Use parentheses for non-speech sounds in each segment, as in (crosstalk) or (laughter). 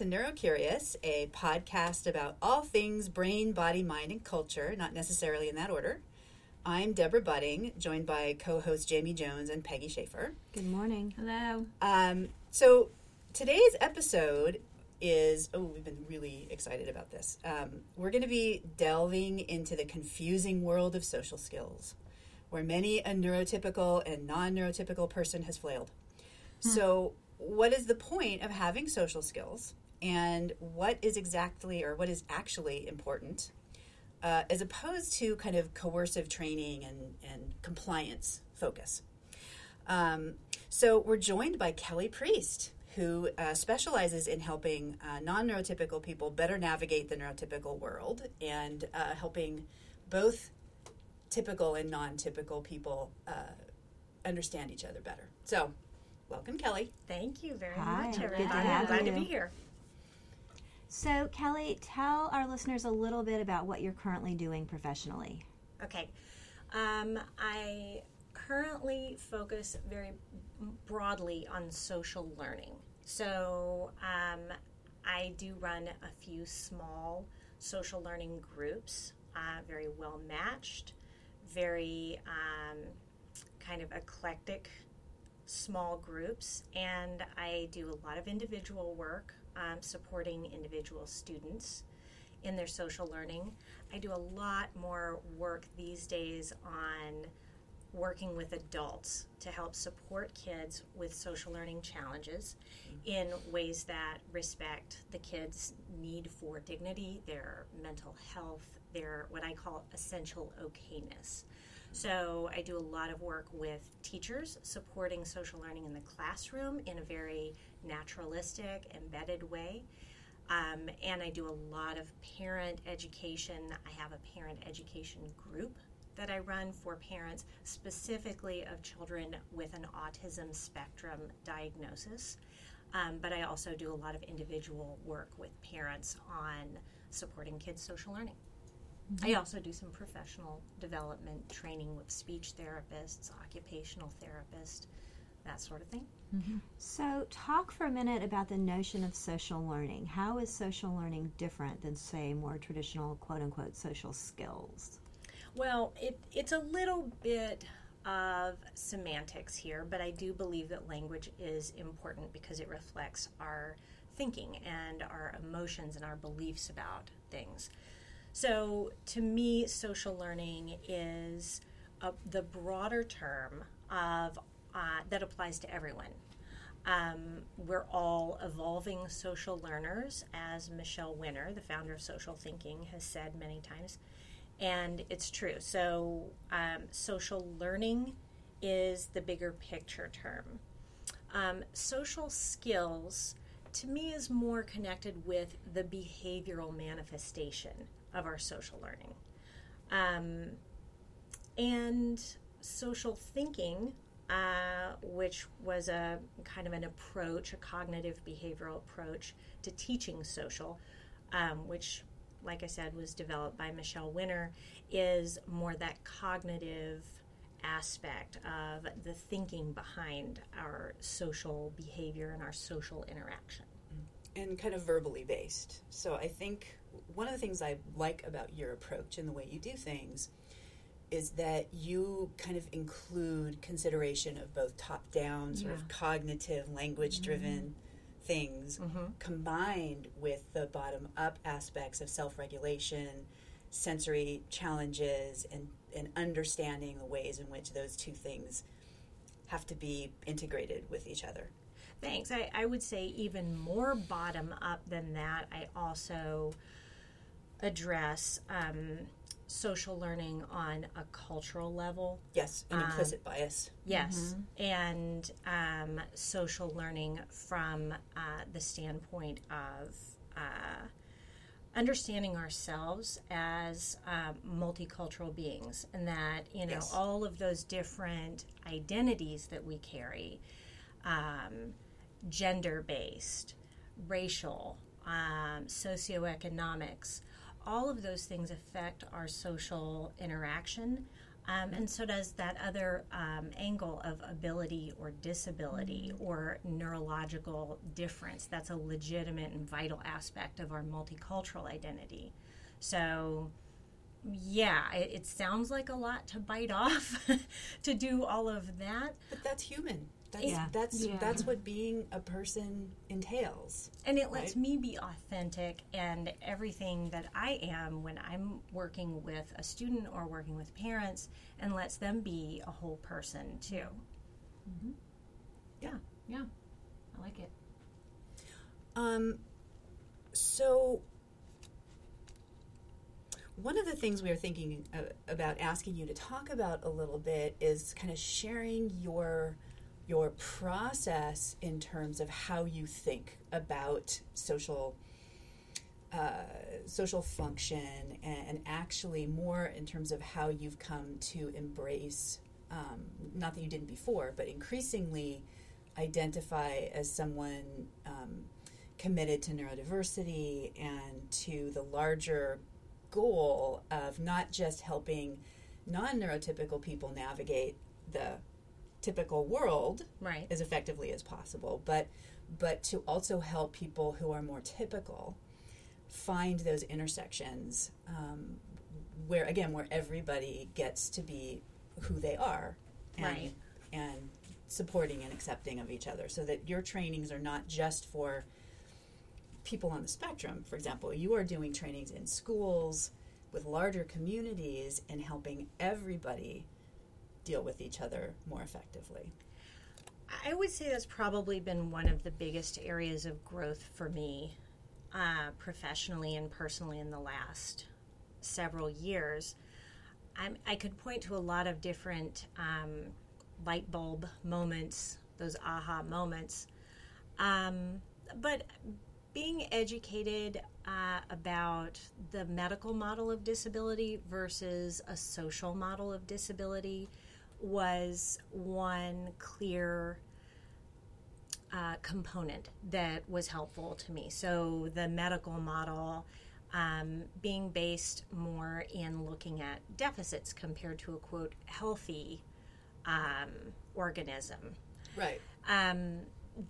and to Neurocurious, a podcast about all things brain, body, mind, and culture, not necessarily in that order. I'm Deborah Budding, joined by co host Jamie Jones and Peggy Schaefer. Good morning. Hello. Um, so, today's episode is oh, we've been really excited about this. Um, we're going to be delving into the confusing world of social skills, where many a neurotypical and non neurotypical person has flailed. So, what is the point of having social skills, and what is exactly or what is actually important, uh, as opposed to kind of coercive training and, and compliance focus? Um, so, we're joined by Kelly Priest, who uh, specializes in helping uh, non neurotypical people better navigate the neurotypical world and uh, helping both typical and non typical people uh, understand each other better. So, welcome, Kelly. Thank you very Hi, much, good to have I'm glad you. to be here. So, Kelly, tell our listeners a little bit about what you're currently doing professionally. Okay. Um, I currently focus very broadly on social learning. So um, I do run a few small social learning groups, uh, very well matched, very um, kind of eclectic small groups, and I do a lot of individual work um, supporting individual students in their social learning. I do a lot more work these days on working with adults to help support kids with social learning challenges in ways that respect the kids' need for dignity, their mental health, their what I call essential okayness. So I do a lot of work with teachers supporting social learning in the classroom in a very naturalistic, embedded way. Um, and I do a lot of parent education. I have a parent education group that I run for parents, specifically of children with an autism spectrum diagnosis. Um, but I also do a lot of individual work with parents on supporting kids' social learning. I also do some professional development training with speech therapists, occupational therapists, that sort of thing. Mm-hmm. So, talk for a minute about the notion of social learning. How is social learning different than, say, more traditional quote unquote social skills? Well, it, it's a little bit of semantics here, but I do believe that language is important because it reflects our thinking and our emotions and our beliefs about things. So, to me, social learning is a, the broader term of uh, that applies to everyone. Um, we're all evolving social learners, as Michelle Winner, the founder of Social Thinking, has said many times. And it's true. So, um, social learning is the bigger picture term. Um, social skills, to me, is more connected with the behavioral manifestation of our social learning. Um, and social thinking, uh, which was a kind of an approach, a cognitive behavioral approach to teaching social, um, which, like I said, was developed by Michelle Winner, is more that cognitive aspect of the thinking behind our social behavior and our social interaction. and kind of verbally based. So I think one of the things I like about your approach and the way you do things is that you kind of include consideration of both top down, sort of cognitive, language driven mm-hmm. things mm-hmm. combined with the bottom up aspects of self regulation, sensory challenges, and, and understanding the ways in which those two things have to be integrated with each other. Thanks. I, I would say even more bottom up than that. I also address um, social learning on a cultural level. Yes, an implicit bias. Yes, and um, social learning from uh, the standpoint of uh, understanding ourselves as um, multicultural beings, and that you know Yes. all of those different identities that we carry, um, gender-based, racial, um, socioeconomics, all of those things affect our social interaction Um, and so does that other um, angle of ability or disability or neurological difference. That's a legitimate and vital aspect of our multicultural identity. So, yeah, it, it sounds like a lot to bite off (laughs) to do all of that. But that's human. That's Yeah. that's Yeah. that's what being a person entails. And it lets Right. me be authentic and everything that I am when I'm working with a student or working with parents and lets them be a whole person too. Yeah. Yeah, I like it. Um, so one of the things we are thinking uh, about asking you to talk about a little bit is kind of sharing your your process in terms of how you think about social uh, social function and, and actually more in terms of how you've come to embrace um, not that you didn't before but increasingly identify as someone um, committed to neurodiversity and to the larger goal of not just helping non neurotypical people navigate the typical world Right. as effectively as possible, but but to also help people who are more typical find those intersections um, where again where everybody gets to be who they are and, Right. and supporting and accepting of each other so that your trainings are not just for people on the spectrum for example you are doing trainings in schools with larger communities and helping everybody deal with each other more effectively I would say that's probably been one of the biggest areas of growth for me uh, professionally and personally in the last several years. I'm, I could point to a lot of different um, light bulb moments, those aha moments. Um, but being educated uh, about the medical model of disability versus a social model of disability was one clear uh, component that was helpful to me. So the medical model um, being based more in looking at deficits compared to a quote healthy um, organism. right Um,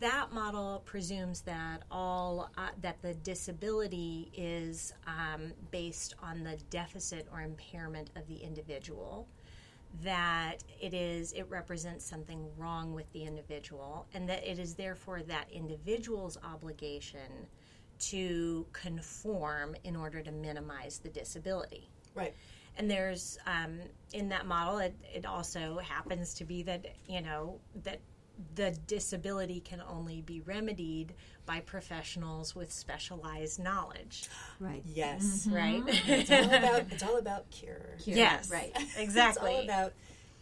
that model presumes that all uh, that the disability is um, based on the deficit or impairment of the individual that it is it represents something wrong with the individual and that it is therefore that individual's obligation to conform in order to minimize the disability. Right. And there's um, in that model it, it also happens to be that you know that the disability can only be remedied by professionals with specialized knowledge Right. yes right it's all about it's all about cure yes Right. (laughs) exactly It's all about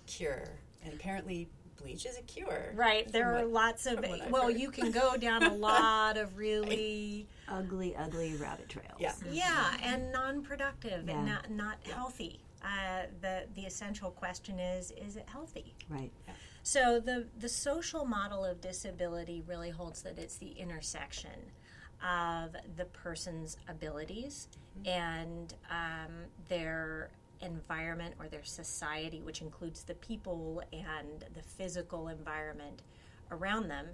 cure, and apparently bleach is a cure. right there are what- lots of from what I've well heard. you can go down a (laughs) lot of really Ugly, ugly rabbit trails. Yeah. yeah and non-productive Yeah. and not not healthy uh, the the essential question is is it healthy Right. So the the social model of disability really holds that it's the intersection of the person's abilities and um, their environment or their society, which includes the people and the physical environment around them,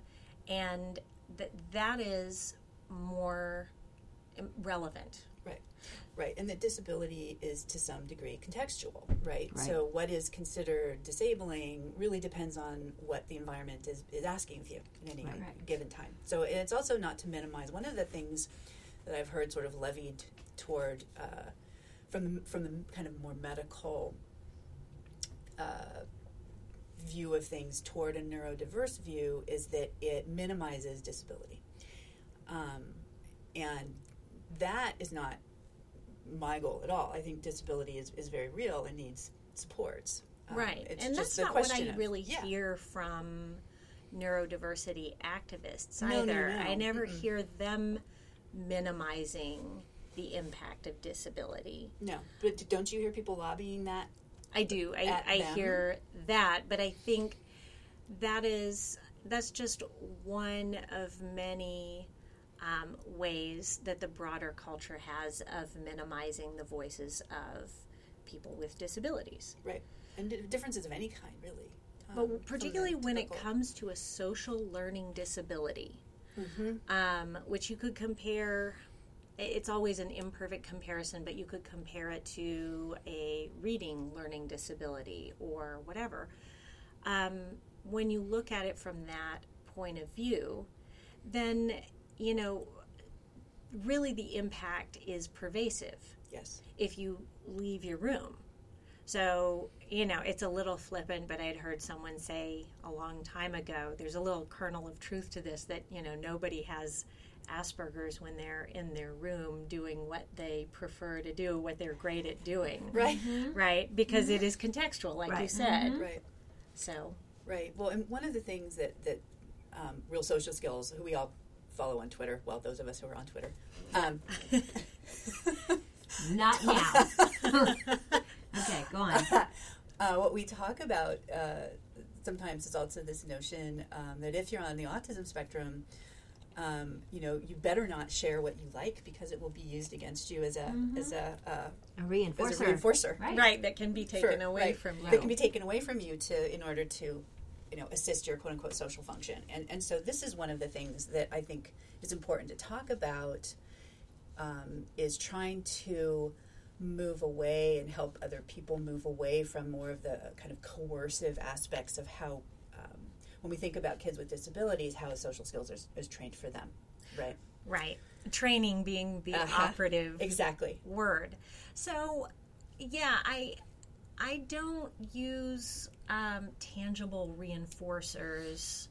and that that is more relevant. Right, right, and that disability is to some degree contextual, right? Right. So what is considered disabling really depends on what the environment is, is asking of you at any Right. Right. given time. So it's also not to minimize. One of the things that I've heard sort of levied toward uh, from the, from the kind of more medical uh, view of things toward a neurodiverse view is that it minimizes disability. Um, and that is not my goal at all. I think disability is, is very real and needs supports. Um, right and that's not what i of- really yeah. hear from neurodiversity activists No, no, either no. i never Mm-mm. hear them minimizing the impact of disability No, but don't you hear people lobbying that? i do i, I them? hear that but i think that is that's just one of many um, ways that the broader culture has of minimizing the voices of people with disabilities Right. and differences of any kind, really. Um, But particularly when it comes to a social learning disability, Mm-hmm. um, which you could compare, it's always an imperfect comparison, but you could compare it to a reading learning disability or whatever. Um, when you look at it from that point of view, then, you know, really the impact is pervasive yes, if you leave your room. So, you know, it's a little flippant, but I'd heard someone say a long time ago there's a little kernel of truth to this that, you know, nobody has Asperger's when they're in their room doing what they prefer to do, what they're great at doing. right, mm-hmm. Right? Because mm-hmm. it is contextual, like you Right. said. Mm-hmm. right. So, Right. Well, and one of the things that that um, Real Social Skills, who we all follow on Twitter, well, those of us who are on Twitter, um, (laughs) Not now. (laughs) okay, go on. uh, what we talk about uh, sometimes is also this notion um, that if you're on the autism spectrum, um, you know, you better not share what you like because it will be used against you as a as a uh, A as reinforcer. a reinforcer. Right. right, that can be taken for- away right, from you. That can be taken away from you to in order to, you know, assist your quote unquote social function. And and so this is one of the things that I think is important to talk about. Um, is trying to move away and help other people move away from more of the kind of coercive aspects of how, um, when we think about kids with disabilities, how social skills is, is trained for them, right? right. Training being the Uh-huh. operative Exactly. word. So, yeah, I I don't use um, tangible reinforcers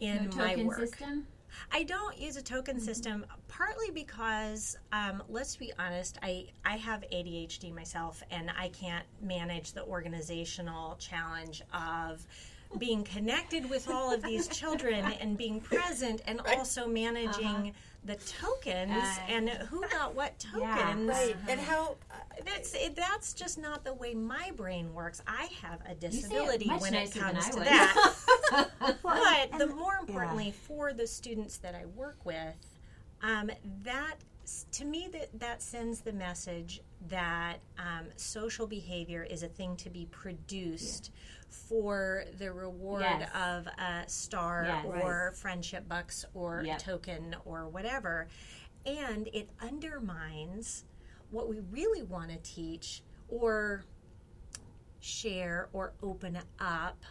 in no my work. system. I don't use a token system partly because um, let's be honest, I I have ADHD myself, and I can't manage the organizational challenge of (laughs) being connected with all of these children and being present and also managing the tokens Uh, and who got what (laughs) Yeah. tokens Right. And how, uh, that's it, that's just not the way my brain works. I have a say it disability when it comes to would. that. Well, (laughs) but the more importantly, for the students that I work with, um, that to me that that sends the message that um, social behavior is a thing to be produced for the reward Yes. of a star Yes. or friendship bucks or Yep. a token or whatever, and it undermines what we really want to teach or share or open up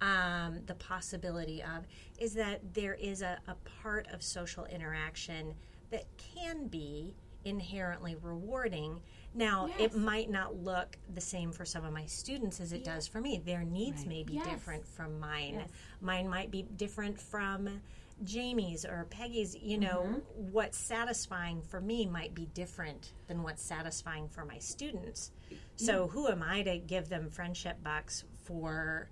um, the possibility of is that there is a, a part of social interaction that can be inherently rewarding. Now, Yes. it might not look the same for some of my students as it does for me. Their needs Right. may be Yes. different from mine. Yes. Mine might be different from Jamie's or Peggy's. You know, mm-hmm. what's satisfying for me might be different than what's satisfying for my students. So, who am I to give them friendship bucks for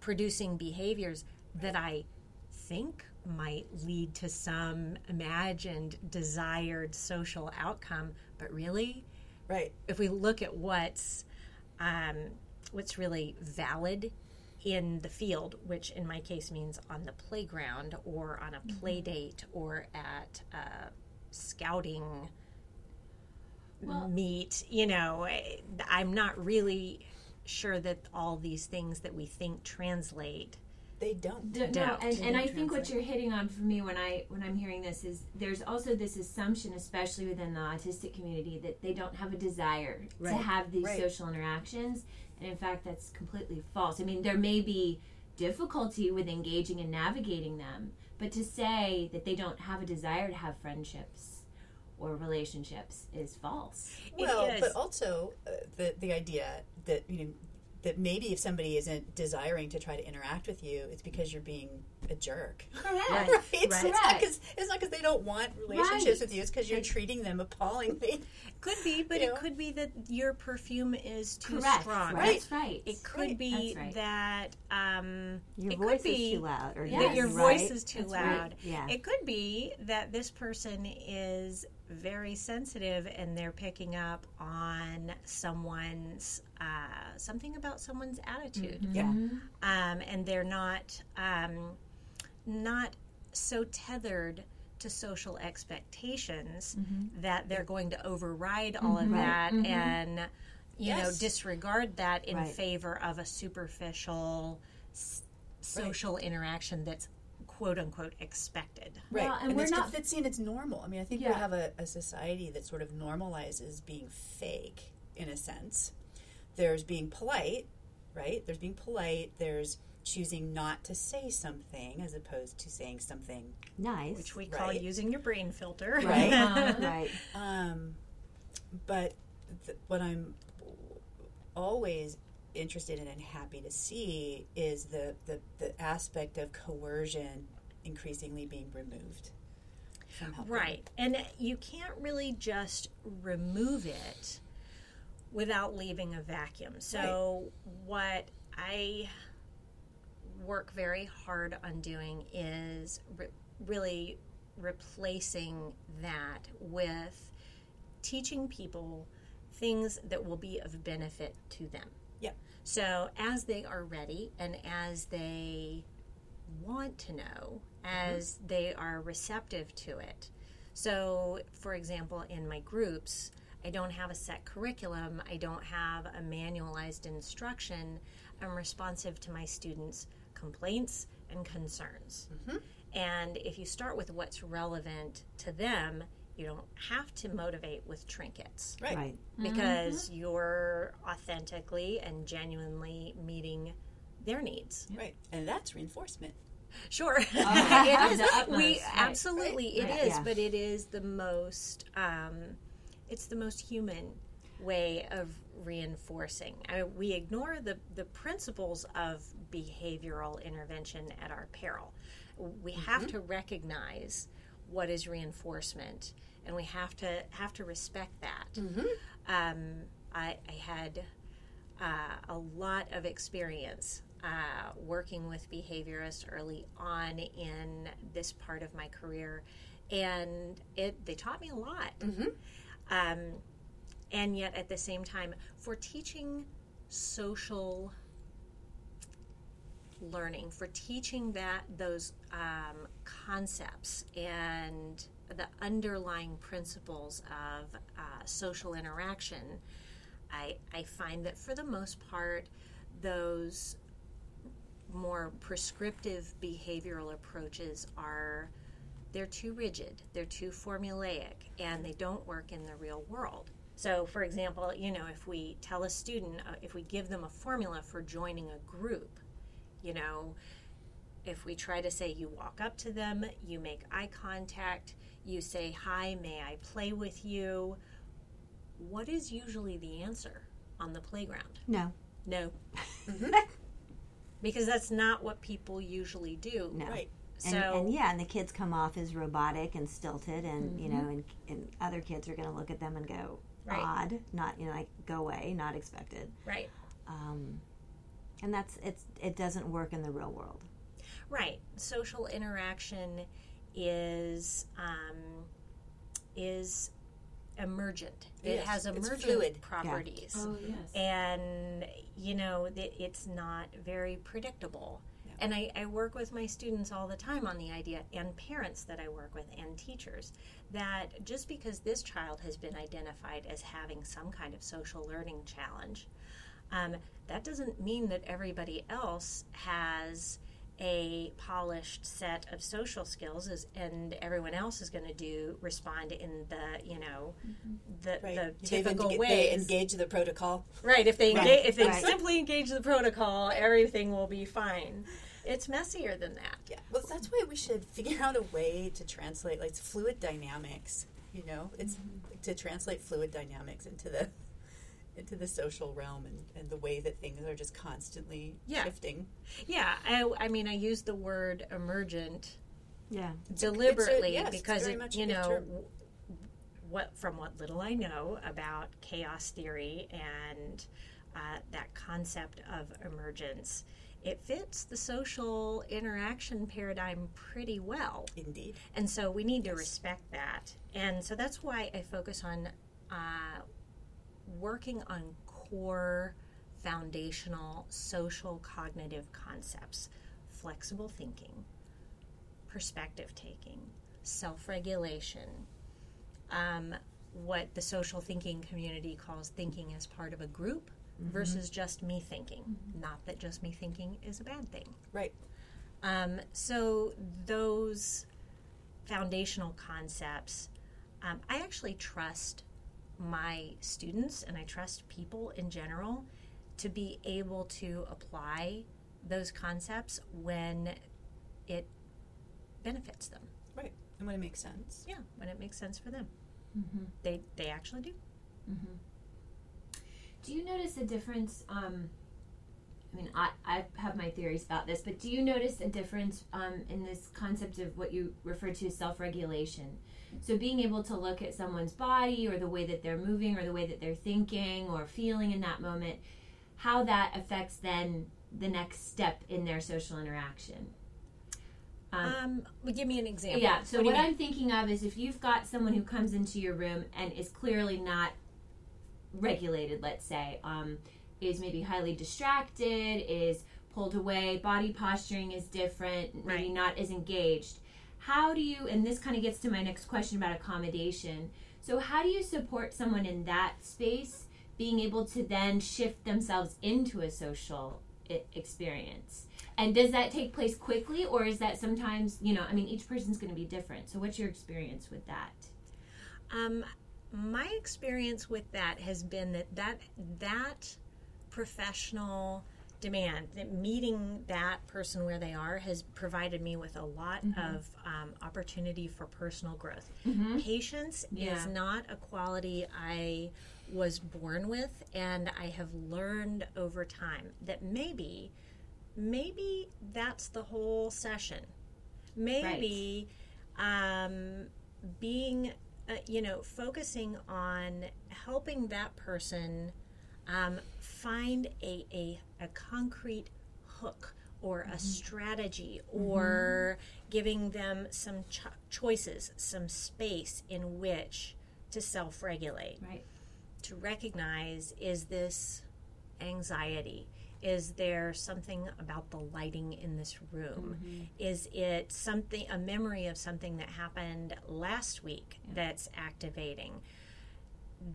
producing behaviors that I think might lead to some imagined desired social outcome, but really, right. if we look at what's um, what's really valid in the field, which in my case means on the playground or on a play date or at a scouting Well- meet, you know, eh, I'm not really sure that all these things that we think translate. They don't. D- no, and, and I think what you're hitting on for me when I when I'm hearing this is there's also this assumption, especially within the autistic community, that they don't have a desire Right. to have these Right. social interactions, and in fact, that's completely false. I mean, there may be difficulty with engaging and navigating them, but to say that they don't have a desire to have friendships or relationships is false. Well, is. but also uh, the the idea that you know that maybe if somebody isn't desiring to try to interact with you, it's because you're being a jerk. Correct. (laughs) Right? It's, Right. it's not because it's not because they don't want relationships Right. with you. It's because you're treating them appallingly. Could be, but You it know? could be that your perfume is too Correct. strong. Right. That's right. It could Right. be right. that um, Your it voice could be is too loud, or Yes. that your right? voice is too That's right. loud. Yeah. It could be that this person is very sensitive and they're picking up on someone's uh, something about someone's attitude, Yeah. um, and they're not um, not so tethered to social expectations that they're going to override all of that and you know disregard that in Right. favor of a superficial s- social interaction that's quote unquote expected. Right, Well, and and, we're it's, not- it's seen it's normal. I mean, I think we have a, a society that sort of normalizes being fake in a sense. There's being polite, right? There's being polite. There's choosing not to say something as opposed to saying something. Nice. Which we call Right. using your brain filter. Right. (laughs) Uh, right. Um, but th- what I'm always interested in and happy to see is the, the, the aspect of coercion increasingly being removed. Right. And you can't really just remove it without leaving a vacuum. So, what I work very hard on doing is re- really replacing that with teaching people things that will be of benefit to them. Yep. So, as they are ready and as they want to know, mm-hmm. as they are receptive to it. So, for example, in my groups, I don't have a set curriculum, I don't have a manualized instruction. I'm responsive to my students' complaints and concerns. Mm-hmm. And if you start with what's relevant to them, you don't have to motivate with trinkets Right. Right. because mm-hmm. you're authentically and genuinely meeting their needs. Right. And that's reinforcement. Sure, of (laughs) it (laughs) is. the utmost, we right. absolutely it is, Right, yeah. but it is the most. Um, it's the most human way of reinforcing. I mean, we ignore the the principles of behavioral intervention at our peril. We have to recognize what is reinforcement, and we have to have to respect that. Um, I, I had uh, a lot of experience uh, working with behaviorists early on in this part of my career, and it they taught me a lot. Um, and yet, at the same time, for teaching social learning, for teaching that those um, concepts and the underlying principles of uh, social interaction, I, I find that for the most part, those more prescriptive behavioral approaches are they're too rigid, they're too formulaic, and they don't work in the real world. So, for example, you know, if we tell a student, uh, if we give them a formula for joining a group, you know, if we try to say you walk up to them, you make eye contact, you say, Hi, may I play with you? What is usually the answer on the playground? No. No. (laughs) because that's not what people usually do. No. Right. So, And, and yeah, and the kids come off as robotic and stilted, and you know, and, and other kids are going to look at them and go Right. odd, not you know, like go away, not expected. right. Um, and that's it's it doesn't work in the real world. Right. Social interaction is um, is emergent. It Yes, has emergent fluid. properties. Oh yes. and you know that it's not very predictable and I, I work with my students all the time on the idea and parents that i work with and teachers that just because this child has been identified as having some kind of social learning challenge um, that doesn't mean that everybody else has a polished set of social skills is, and everyone else is going to do respond in the you know mm-hmm. the, Right. the typical way ways They engage the protocol. Right. If they Right, engage, if they right. simply engage the protocol, everything will be fine. It's messier than that. Yeah. Well, that's why we should figure out a way to translate like fluid dynamics. You know, it's mm-hmm. to translate fluid dynamics into the into the social realm and, and the way that things are just constantly Yeah. shifting. Yeah. I, I mean, I use the word emergent Yeah. deliberately yes, because very it, you know term. what from what little I know about chaos theory and uh, that concept of emergence. It fits the social interaction paradigm pretty well. Indeed. And so we need to respect that. And so that's why I focus on uh, working on core foundational social cognitive concepts flexible thinking, perspective taking, self regulation, um, what the social thinking community calls thinking as part of a group versus just me thinking. Not that just me thinking is a bad thing. Right. Um, so those foundational concepts, um, I actually trust my students and I trust people in general to be able to apply those concepts when it benefits them. Right. And when it makes sense. Yeah, when it makes sense for them. Mm-hmm. They they actually do. Do you notice a difference? Um, I mean, I, I have my theories about this, but do you notice a difference um, in this concept of what you refer to as self regulation? So, being able to look at someone's body or the way that they're moving or the way that they're thinking or feeling in that moment, how that affects then the next step in their social interaction. Um, Um, give me an example. yeah. So you what. I'm thinking of is if you've got someone who comes into your room and is clearly not regulated, let's say, um, is maybe highly distracted, is pulled away, body posturing is different, maybe Right. not as engaged. How do you? And this kind of gets to my next question about accommodation. So how do you support someone in that space being able to then shift themselves into a social experience? And does that take place quickly, or is that sometimes, you know, I mean, each person's going to be different. So, what's your experience with that? Um, my experience with that has been that that that professional demand, that meeting that person where they are, has provided me with a lot of um, opportunity for personal growth. Patience Yeah. is not a quality I was born with, and I have learned over time that maybe, maybe that's the whole session. Maybe um, being, uh, you know, focusing on helping that person um, find a, a, a concrete hook or a mm-hmm. strategy mm-hmm. or giving them some cho- choices, some space in which to self regulate Right. to recognize is this anxiety? Is there something about the lighting in this room? Mm-hmm. Is it something, a memory of something that happened last week that's activating?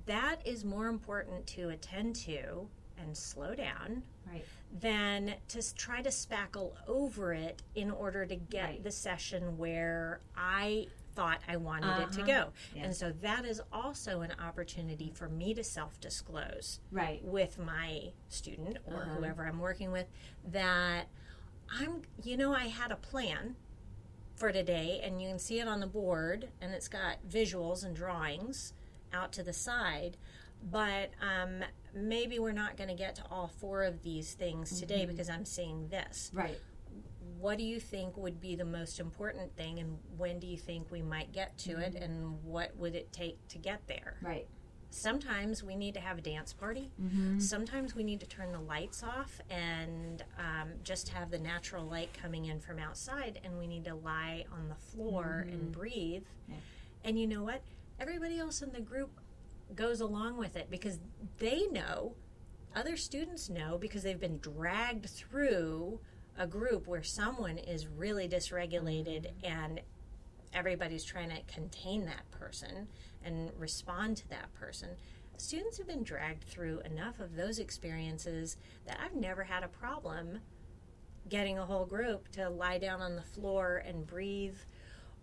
That is more important to attend to and slow down Right. than to try to spackle over it in order to get Right. the session where I thought I wanted it to Uh-huh. go. Yeah. And so that is also an opportunity for me to self disclose Right. with my student or Uh-huh. whoever I'm working with that I'm, you know, I had a plan for today and you can see it on the board and it's got visuals and drawings out to the side but um, maybe we're not going to get to all four of these things today Mm-hmm. because i'm seeing this Right. what do you think would be the most important thing and when do you think we might get to it and what would it take to get there Right. sometimes we need to have a dance party Mm-hmm. sometimes we need to turn the lights off and um, just have the natural light coming in from outside and we need to lie on the floor and breathe Yeah. and you know what everybody else in the group goes along with it because they know other students know because they've been dragged through a group where someone is really dysregulated mm-hmm. and everybody's trying to contain that person and respond to that person. Students have been dragged through enough of those experiences that I've never had a problem getting a whole group to lie down on the floor and breathe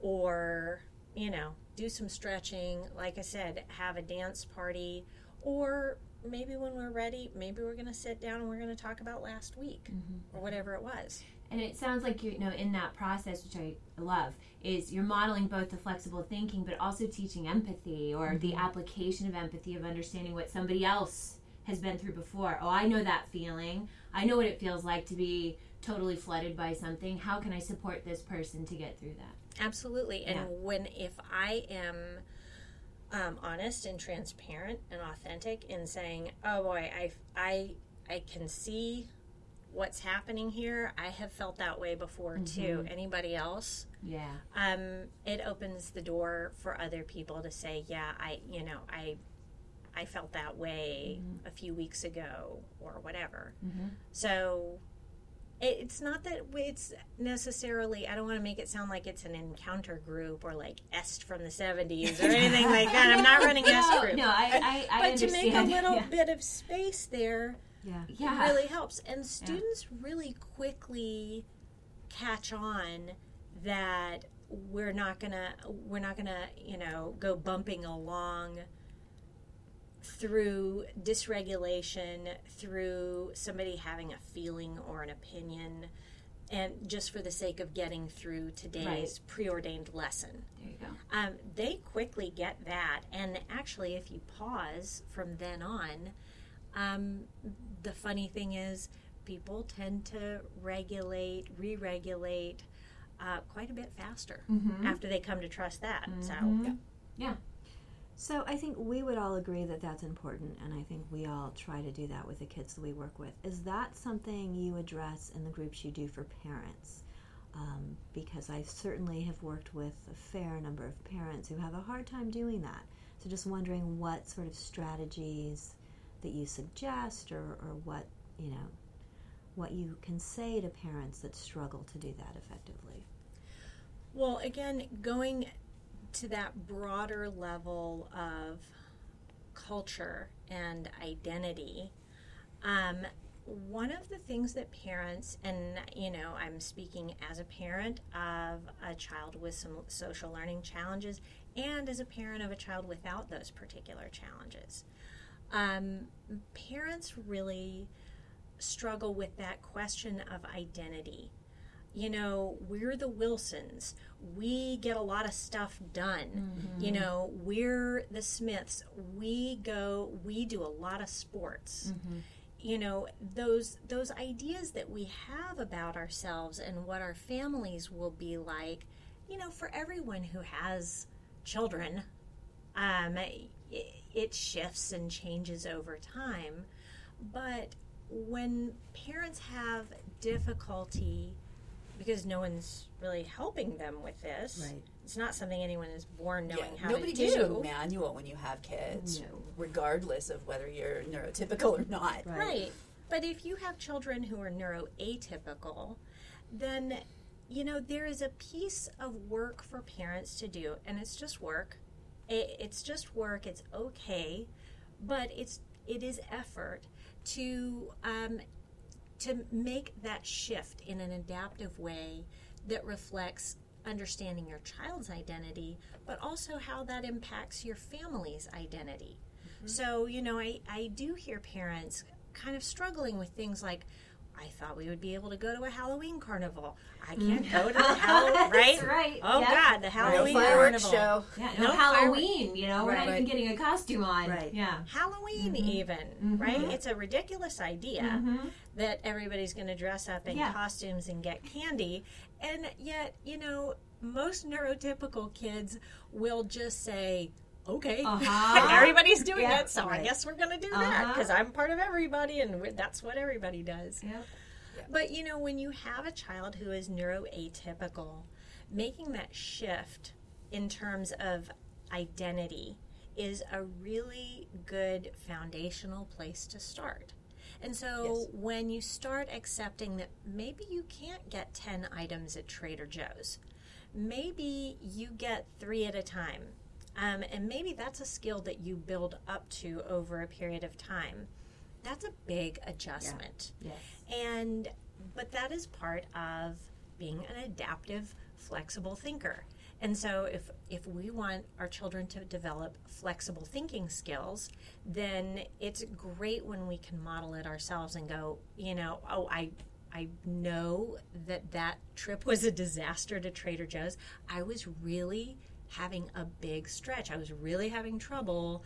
or, you know, do some stretching. Like I said, have a dance party or maybe when we're ready, maybe we're going to sit down and we're going to talk about last week mm-hmm. or whatever it was. And it sounds like you know in that process, which I love, is you're modeling both the flexible thinking, but also teaching empathy or the mm-hmm. application of empathy of understanding what somebody else has been through before. Oh, I know that feeling. I know what it feels like to be totally flooded by something. How can I support this person to get through that? Absolutely. And Yeah. when if I am um, honest and transparent and authentic in saying, "Oh boy, I I I can see what's happening here. I have felt that way before too. Anybody else?" Yeah. Um, it opens the door for other people to say, "Yeah, I you know I." I felt that way a few weeks ago, or whatever. So, it- it's not that it's necessarily i don't want to make it sound like it's an encounter group or like est from the 70s or anything like that i'm not (laughs) running est No, group no, I, I, I but to make a (laughs) little Yeah. bit of space there Yeah. Yeah. really helps and students really quickly catch on that we're not gonna we're not gonna you know go bumping along through dysregulation through somebody having a feeling or an opinion and just for the sake of getting through today's Right. preordained lesson There you go. um, they quickly get that. And actually, if you pause from then on, um, the funny thing is, people tend to regulate, re regulate uh, quite a bit faster after they come to trust that. So, Yeah. So I think we would all agree that that's important, and I think we all try to do that with the kids that we work with. Is that something you address in the groups you do for parents? Um, because I certainly have worked with a fair number of parents who have a hard time doing that. So just wondering what sort of strategies that you suggest, or, or what you know, what you can say to parents that struggle to do that effectively. well, again, going to that broader level of culture and identity, um, one of the things that parents, and you know, I'm speaking as a parent of a child with some social learning challenges and as a parent of a child without those particular challenges, um, parents really struggle with that question of identity. You know, we're the Wilsons. We get a lot of stuff done. You know, we're the Smiths. We go, we do a lot of sports. You know, those those ideas that we have about ourselves and what our families will be like, you know, for everyone who has children, um, it, it shifts and changes over time. But when parents have difficulty because no one's really helping them with this, Right. it's not something anyone is born knowing Yeah, how nobody to gives do. you a manual when you have kids, No. regardless of whether you're neurotypical or not. Right. Right. But if you have children who are neuroatypical, then you know there is a piece of work for parents to do, and it's just work. It, it's just work. It's okay, but it's it is effort to um, to make that shift in an adaptive way that reflects understanding your child's identity, but also how that impacts your family's identity. Mm-hmm. So, you know, I, I do hear parents kind of struggling with things like, I thought we would be able to go to a Halloween carnival. I mm. can't go to (laughs) the Halloween, right? Right. Oh, Yep. God, the Halloween carnival. show. Yeah, No no, Halloween, you know, we're Right. not even getting a costume on. Right. Yeah. Halloween, mm-hmm. even, mm-hmm. right? It's a ridiculous idea mm-hmm. that everybody's going to dress up in Yeah. costumes and get candy. And yet, you know, most neurotypical kids will just say, okay, (laughs) Uh-huh. everybody's doing Yeah. it, so I guess we're going to do that Uh-huh. because I'm part of everybody and that's what everybody does. Yep. But you know, when you have a child who is neuroatypical, making that shift in terms of identity is a really good foundational place to start. And so Yes. when you start accepting that maybe you can't get 10 items at Trader Joe's, maybe you get three at a time. Um, and maybe that's a skill that you build up to over a period of time. That's a big adjustment. Yes. And but that is part of being an adaptive, flexible thinker. And so if if we want our children to develop flexible thinking skills, then it's great when we can model it ourselves and go, you know, oh, I I know that that trip was a disaster to Trader Joe's. I was really having a big stretch. I was really having trouble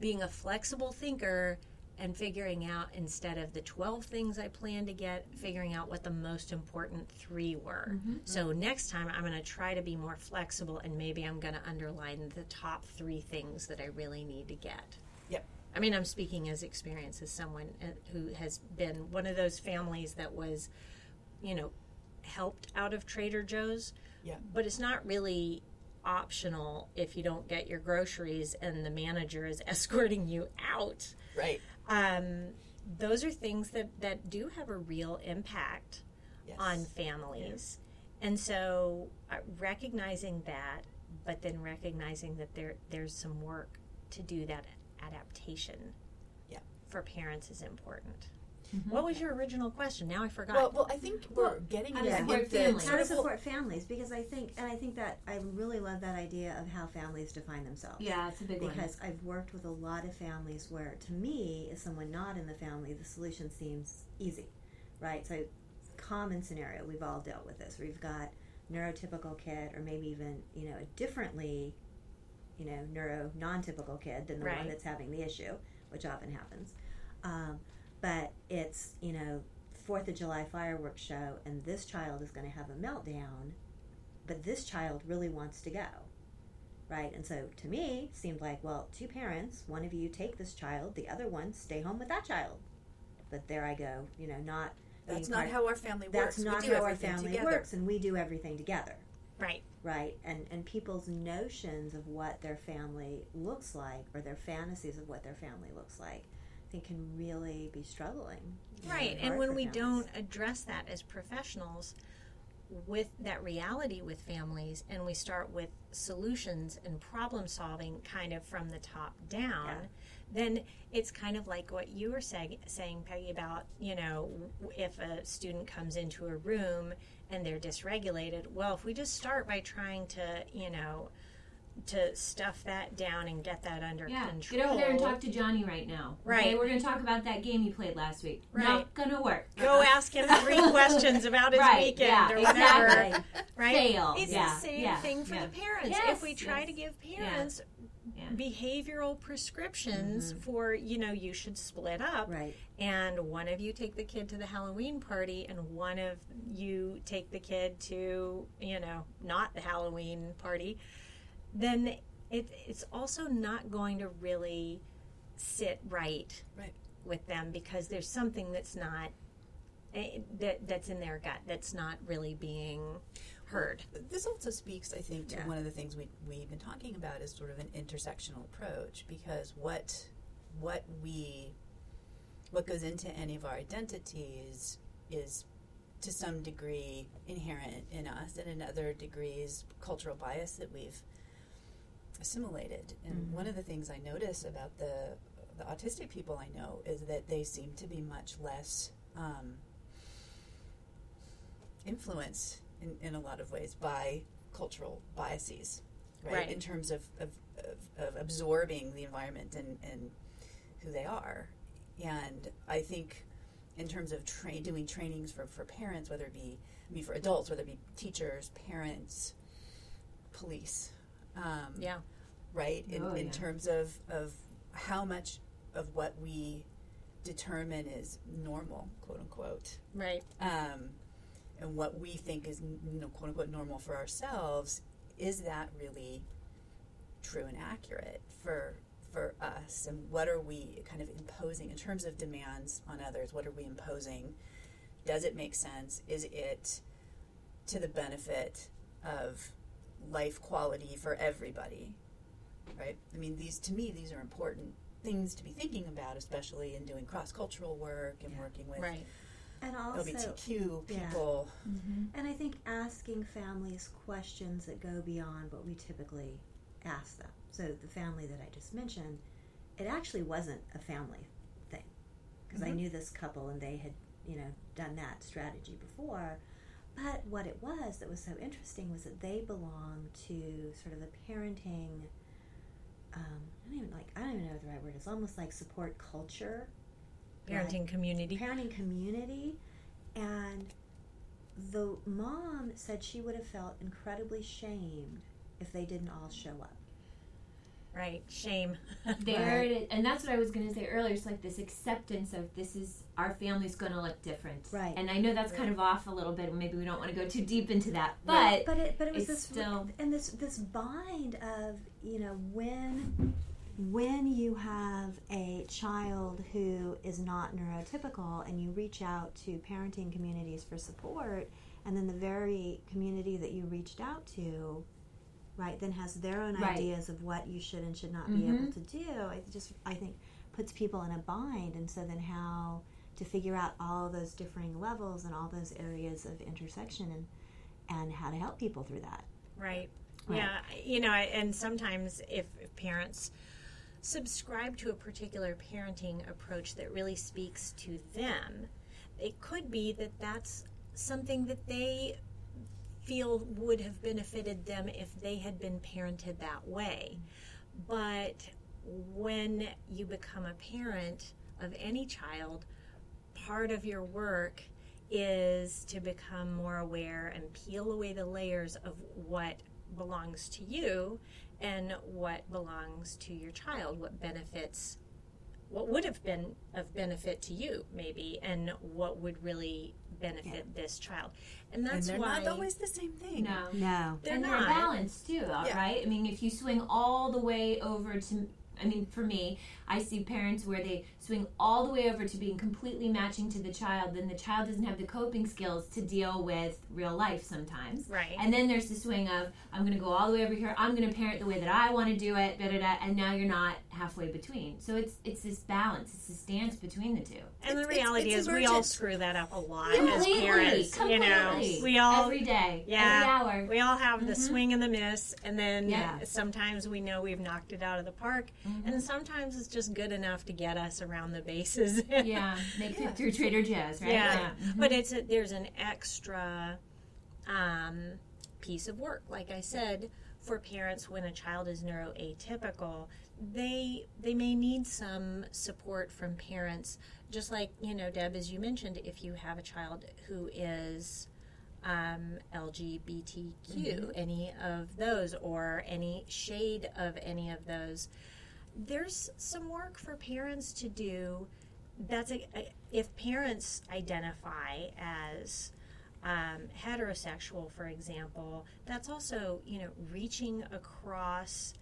being a flexible thinker and figuring out instead of the 12 things I planned to get, figuring out what the most important three were. So next time I'm going to try to be more flexible and maybe I'm going to underline the top three things that I really need to get. Yep. I mean, I'm speaking as experience as someone uh, who has been one of those families that was, you know, helped out of Trader Joe's. Yeah. But it's not really optional if you don't get your groceries and the manager is (laughs) escorting you out. Right. Um, those are things that, that do have a real impact Yes. on families. And so uh, recognizing that, but then recognizing that there there's some work to do that adaptation Yeah. for parents is important. What was your original question? Now I forgot. Well, well, I think we're Well, getting how to to support families. how to support families because I think and I think that I really love that idea of how families define themselves. Yeah, it's a big one. because I've worked with a lot of families where, to me, as someone not in the family, the solution seems easy, right? So, common scenario, we've all dealt with this. We've got neurotypical kid, or maybe even you know a differently, you know, neuro non-typical kid than the Right. one that's having the issue, which often happens. Um, but it's you know Fourth of July fireworks show, and this child is going to have a meltdown, but this child really wants to go right? And so to me, seemed like, well, two parents, one of you take this child, the other one stay home with that child. But there I go, you know, not. That's not part- how our family That's works. We not how our family together. works, and we do everything together, right. right? And and people's notions of what their family looks like, or their fantasies of what their family looks like, Think can really be struggling. Right. And when we don't address that as professionals with that reality with families and we start with solutions and problem solving kind of from the top down, Yeah. then it's kind of like what you were saying, saying Peggy about, you know, if a student comes into a room and they're dysregulated, well, if we just start by trying to, you know, to stuff that down and get that under Yeah, control. get over there and talk to Johnny right now. Okay? Right. we're gonna talk about that game you played last week. Right. Not gonna work. Go uh-uh. ask him three (laughs) questions about his Right, weekend yeah, or whatever. exactly. (laughs) Right? Fail. It's Yeah, the same yeah, thing for the parents. Yes, if we try yes. to give parents behavioral prescriptions mm-hmm. for, you know, you should split up right, and one of you take the kid to the Halloween party and one of you take the kid to, you know, not the Halloween party, then it, it's also not going to really sit right, Right. with them because there's something that's not eh, that that's in their gut that's not really being heard. This also speaks, I think, to Yeah. one of the things we we've been talking about is sort of an intersectional approach because what what we what goes into any of our identities is to some degree inherent in us, and in other degrees cultural bias that we've assimilated. And one of the things I notice about the the autistic people I know is that they seem to be much less um, influenced in, in a lot of ways by cultural biases, right? Right. In terms of, of, of, of absorbing the environment and, and who they are. And I think in terms of tra- doing trainings for, for parents, whether it be, I mean, for adults, whether it be teachers, parents, police, um, Yeah. right? In, Oh, in yeah. terms of, of how much of what we determine is normal, quote unquote, Right. um, and what we think is you know, quote unquote normal for ourselves, is that really true and accurate for for us? And what are we kind of imposing in terms of demands on others? What are we imposing? Does it make sense? Is it to the benefit of life quality for everybody? Right? I mean, these to me, these are important things to be thinking about, especially in doing cross cultural work and working with Right. and also LGBTQ yeah. people. Mm-hmm. And I think asking families questions that go beyond what we typically ask them. So the family that I just mentioned, it actually wasn't a family thing because I mm-hmm. knew this couple and they had, you know, done that strategy before. But what it was that was so interesting was that they belonged to sort of the parenting. Um, I don't even like. I don't even know what the right word is. Almost like support culture Parenting community. parenting community and the mom said she would have felt incredibly shamed if they didn't all show up Right. Shame. (laughs) There Right. it is. And that's what I was going to say earlier. It's like this acceptance of this is our family's going to look different. Right. And I know that's kind of off a little bit. Maybe we don't want to go too deep into that. Right. But but it but it was this still- and this this bind of you know when when you have a child who is not neurotypical and you reach out to parenting communities for support and then the very community that you reached out to right then has their own Right. ideas of what you should and should not be Mhm. able to do it just i think puts people in a bind. And so then how to figure out all those differing levels and all those areas of intersection and and how to help people through that. Right. Right. Yeah. You know, and sometimes if, if parents subscribe to a particular parenting approach that really speaks to them, it could be that that's something that they feel would have benefited them if they had been parented that way. But when you become a parent of any child, part of your work is to become more aware and peel away the layers of what belongs to you and what belongs to your child, what benefits, what would have been of benefit to you, maybe, and what would really benefit this child. And And that's they're why not always the same thing. No. No. they're and not. they're balanced too, right? Yeah. I mean, if you swing all the way over to, I mean, for me, I see parents where they swing all the way over to being completely matching to the child, then the child doesn't have the coping skills to deal with real life sometimes. Right. And then there's the swing of, I'm going to go all the way over here, I'm going to parent the way that I want to do it, da da da, and now you're not halfway between. So it's it's this balance, it's this dance between the two. And the It's- it's- reality it's is, we all screw that up a lot Completely, as parents. You know, we all every day, Yeah. every hour. We all have the mm-hmm. swing and the miss, and then Yeah. sometimes we know we've knocked it out of the park, mm-hmm. and sometimes it's just good enough to get us around the bases. (laughs) yeah, make it through Trader Joe's, right? yeah. But it's a, there's an extra um, piece of work, like I said, for parents when a child is neuroatypical. They they may need some support from parents, just like you know, Deb, as you mentioned, if you have a child who is um, LGBTQ, any of those, or any shade of any of those. There's some work for parents to do. That's a, a- if parents identify as um, heterosexual, for example, that's also you know reaching across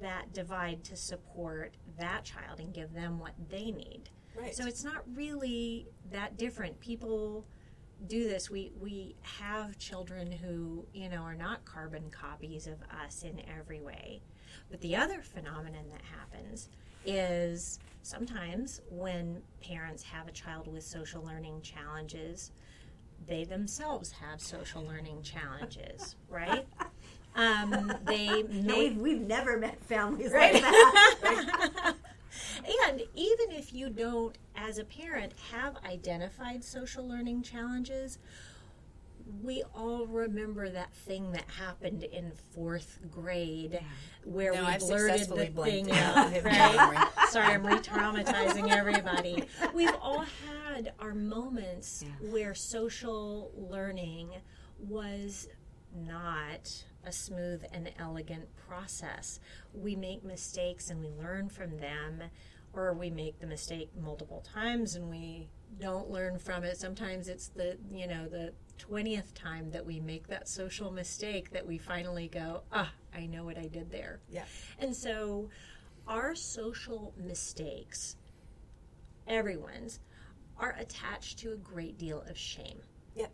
that divide to support that child and give them what they need. Right. So it's not really that different. People do this. We we have children who you know are not carbon copies of us in every way. But the other phenomenon that happens is sometimes when parents have a child with social learning challenges, they themselves have social learning challenges, (laughs) right? Um, they (laughs) may we've, we've never met families Right. like that. (laughs) and even if you don't, as a parent, have identified social learning challenges, we all remember that thing that happened in fourth grade where No, we I've blurted the thing out. out. I have no Right? Sorry, I'm re-traumatizing everybody. We've all had our moments Yeah. where social learning was not a smooth and elegant process. We make mistakes and we learn from them, or we make the mistake multiple times and we don't learn from it. Sometimes it's the you know the twentieth time that we make that social mistake that we finally go, ah, I know what I did there. Yeah. And so our social mistakes, everyone's, are attached to a great deal of shame. Yep.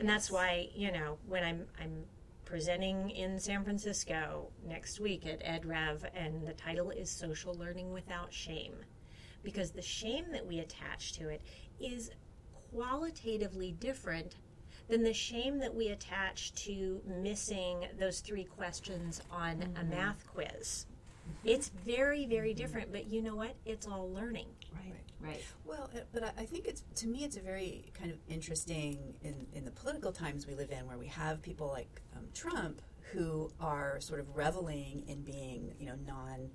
And that's why, you know, when I'm I'm presenting in San Francisco next week at EdRev and the title is Social Learning Without Shame. Because the shame that we attach to it is qualitatively different than the shame that we attach to missing those three questions on a math quiz. It's very, very different, but you know what? It's all learning. right. Right. Well, uh, but I- I think it's to me it's a very kind of interesting in in the political times we live in, where we have people like um, Trump who are sort of reveling in being, you know, non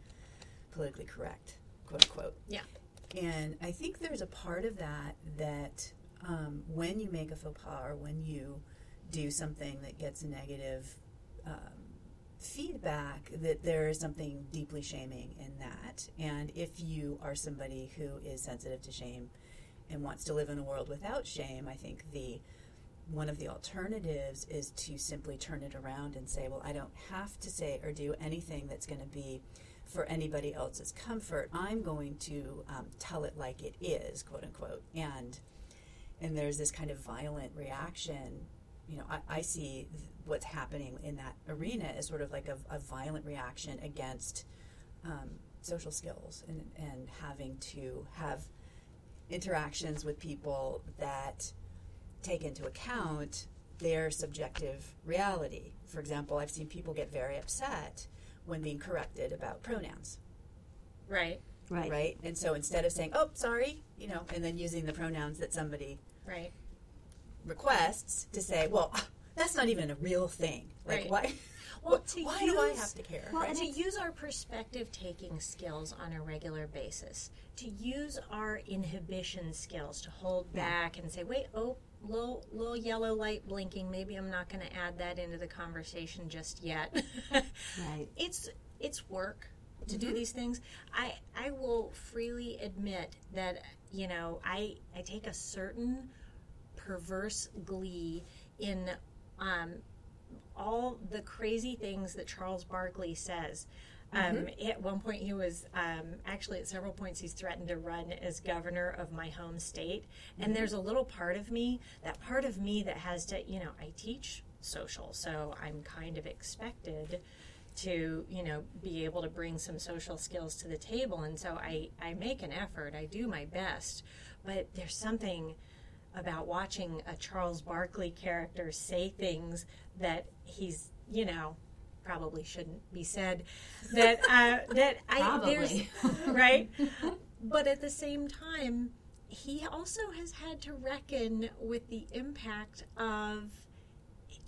politically correct, quote unquote. Yeah. And I think there's a part of that that um, when you make a faux pas or when you do something that gets negative um, feedback, that there is something deeply shaming in that. And if you are somebody who is sensitive to shame and wants to live in a world without shame, I think the one of the alternatives is to simply turn it around and say, well, I don't have to say or do anything that's going to be for anybody else's comfort. I'm going to um, tell it like it is, quote unquote. And and there's this kind of violent reaction. You know, I, I see th- what's happening in that arena as sort of like a, a violent reaction against um, social skills and, and having to have interactions with people that take into account their subjective reality. For example, I've seen people get very upset when being corrected about pronouns, Right. Right. right? And so instead of saying, "Oh, sorry," you know, and then using the pronouns that somebody Right. requests to say, mm-hmm. "Well, (laughs) that's not even a real thing." Like Right. why? (laughs) Well, why do I use- have to care? Well, right? and to use our perspective taking skills on a regular basis, to use our inhibition skills to hold back and say, wait, oh, little, little yellow light blinking, maybe I'm not going to add that into the conversation just yet. (laughs) Right. It's it's work to do mm-hmm. these things. I I will freely admit that you know I I take a certain perverse glee in um, all the crazy things that Charles Barkley says. Um, At one point, he was um, actually at several points he's threatened to run as governor of my home state. And there's a little part of me, that part of me that has to, you know, I teach social, so I'm kind of expected to, you know, be able to bring some social skills to the table. And so I, I make an effort, I do my best. But there's something about watching a Charles Barkley character say things that he's, you know, probably shouldn't be said. (laughs) That uh, that I there's (laughs) right, but at the same time, he also has had to reckon with the impact of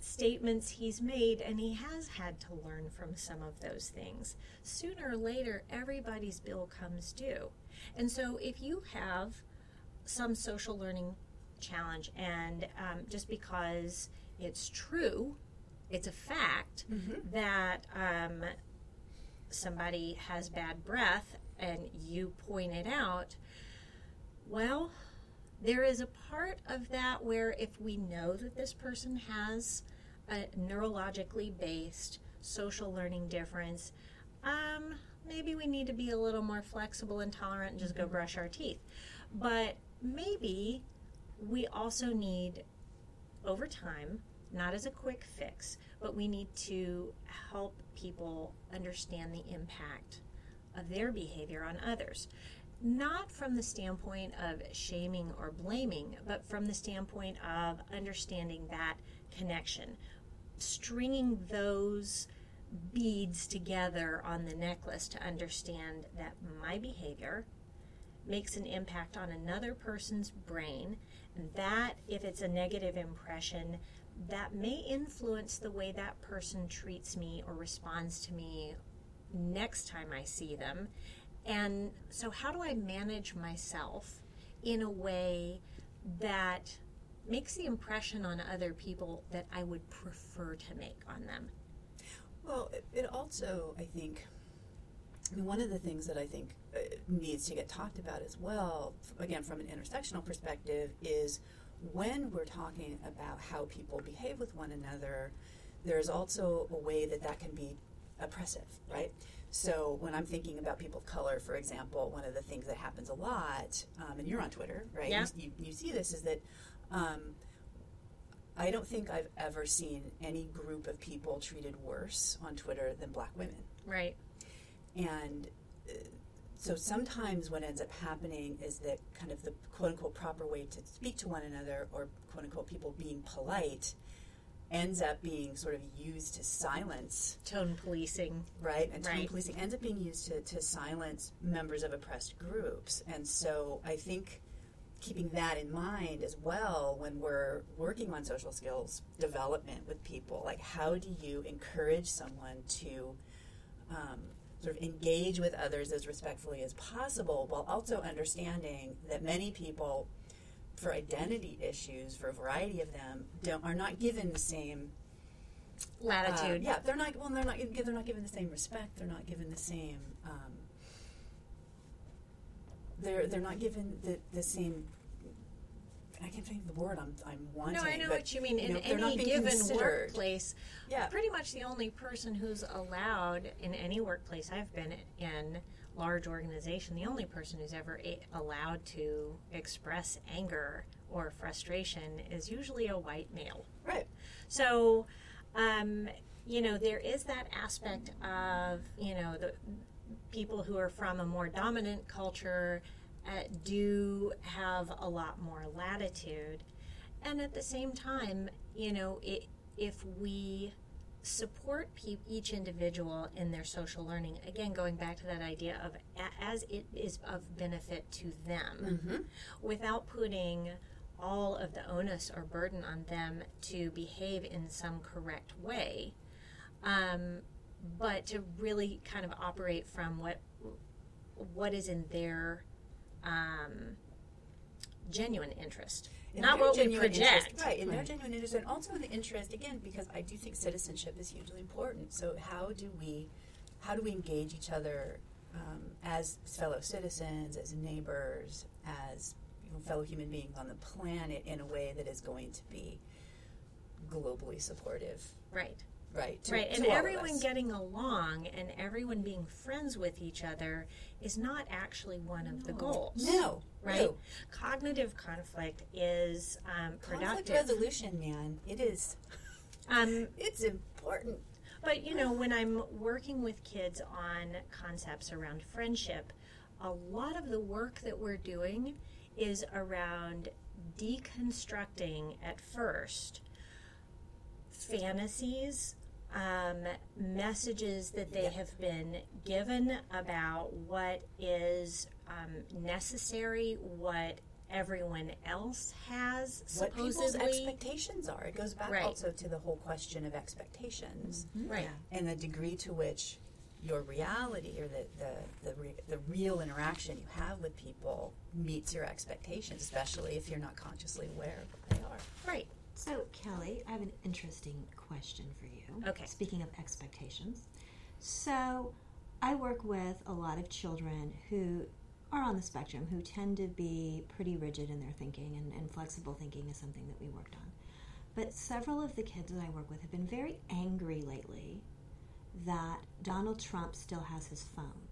statements he's made, and he has had to learn from some of those things. Sooner or later, everybody's bill comes due. And so, if you have some social learning challenge, and um, just because it's true, it's a fact that um, somebody has bad breath, and you point it out, well, there is a part of that where if we know that this person has a neurologically based social learning difference, um, maybe we need to be a little more flexible and tolerant and just go brush our teeth. But maybe we also need, over time, not as a quick fix, but we need to help people understand the impact of their behavior on others. Not from the standpoint of shaming or blaming, but from the standpoint of understanding that connection. Stringing those beads together on the necklace to understand that my behavior makes an impact on another person's brain. And that, if it's a negative impression, that may influence the way that person treats me or responds to me next time I see them. And so, how do I manage myself in a way that makes the impression on other people that I would prefer to make on them? Well, it, it also, I think, I mean, one of the things that I think uh, needs to get talked about as well, again, from an intersectional perspective, is when we're talking about how people behave with one another, there's also a way that that can be oppressive, right? So when I'm thinking about people of color, for example, one of the things that happens a lot, um, and you're on Twitter, right? Yeah. You, you, you see this is that um, I don't think I've ever seen any group of people treated worse on Twitter than black women. Right. And uh, so sometimes what ends up happening is that kind of the quote unquote proper way to speak to one another, or quote unquote people being polite, ends up being sort of used to silence, Tone policing. right? And tone Right. policing ends up being used to, to silence members of oppressed groups. And so I think keeping that in mind as well when we're working on social skills development with people, like how do you encourage someone to um, sort of engage with others as respectfully as possible while also understanding that many people for identity issues for a variety of them don't are not given the same uh, Latitude. yeah they're not well they're not they're not given the same respect they're not given the same um, they're they're not given the, the same I can't think of the word I'm I'm wanting. No, I know but, what you mean. you In know, any given considered. workplace, Yeah. pretty much the only person who's allowed in any workplace I've been in, large organization, the only person who's ever a- allowed to express anger or frustration is usually a white male. Right. So, um, you know, there is that aspect of, you know, the people who are from a more dominant culture uh, do have a lot more latitude. And at the same time, you know, it, if we support pe- each individual in their social learning, again, going back to that idea of a- as it is of benefit to them, without putting all of the onus or burden on them to behave in some correct way, um, but to really kind of operate from what what is in their um, genuine interest, In not what we project. interest- right, in their genuine interest, and also in the interest again, because I do think citizenship is hugely important. So how do we, how do we engage each other um, as fellow citizens, as neighbors, as you know, fellow human beings on the planet in a way that is going to be globally supportive, Right. Right? to- right, to and everyone getting along and everyone being friends with each other is not actually one of the goals. no, right? no. Cognitive conflict is um, Conflict resolution, man, it is. Um, It's important. But you know, when I'm working with kids on concepts around friendship, a lot of the work that we're doing is around deconstructing at first fantasies, um, messages that they have been given about what is um, necessary, what everyone else has What people's expectations are. It goes back Right. also to the whole question of expectations. right. and the degree to which your reality or the, the, the, re, the real interaction you have with people meets your expectations, especially if you're not consciously aware of what they are. Right. So, Kelly, I have an interesting question for you. Okay. Speaking of expectations. So, I work with a lot of children who are on the spectrum who tend to be pretty rigid in their thinking, and, and flexible thinking is something that we worked on. But several of the kids that I work with have been very angry lately that Donald Trump still has his phone.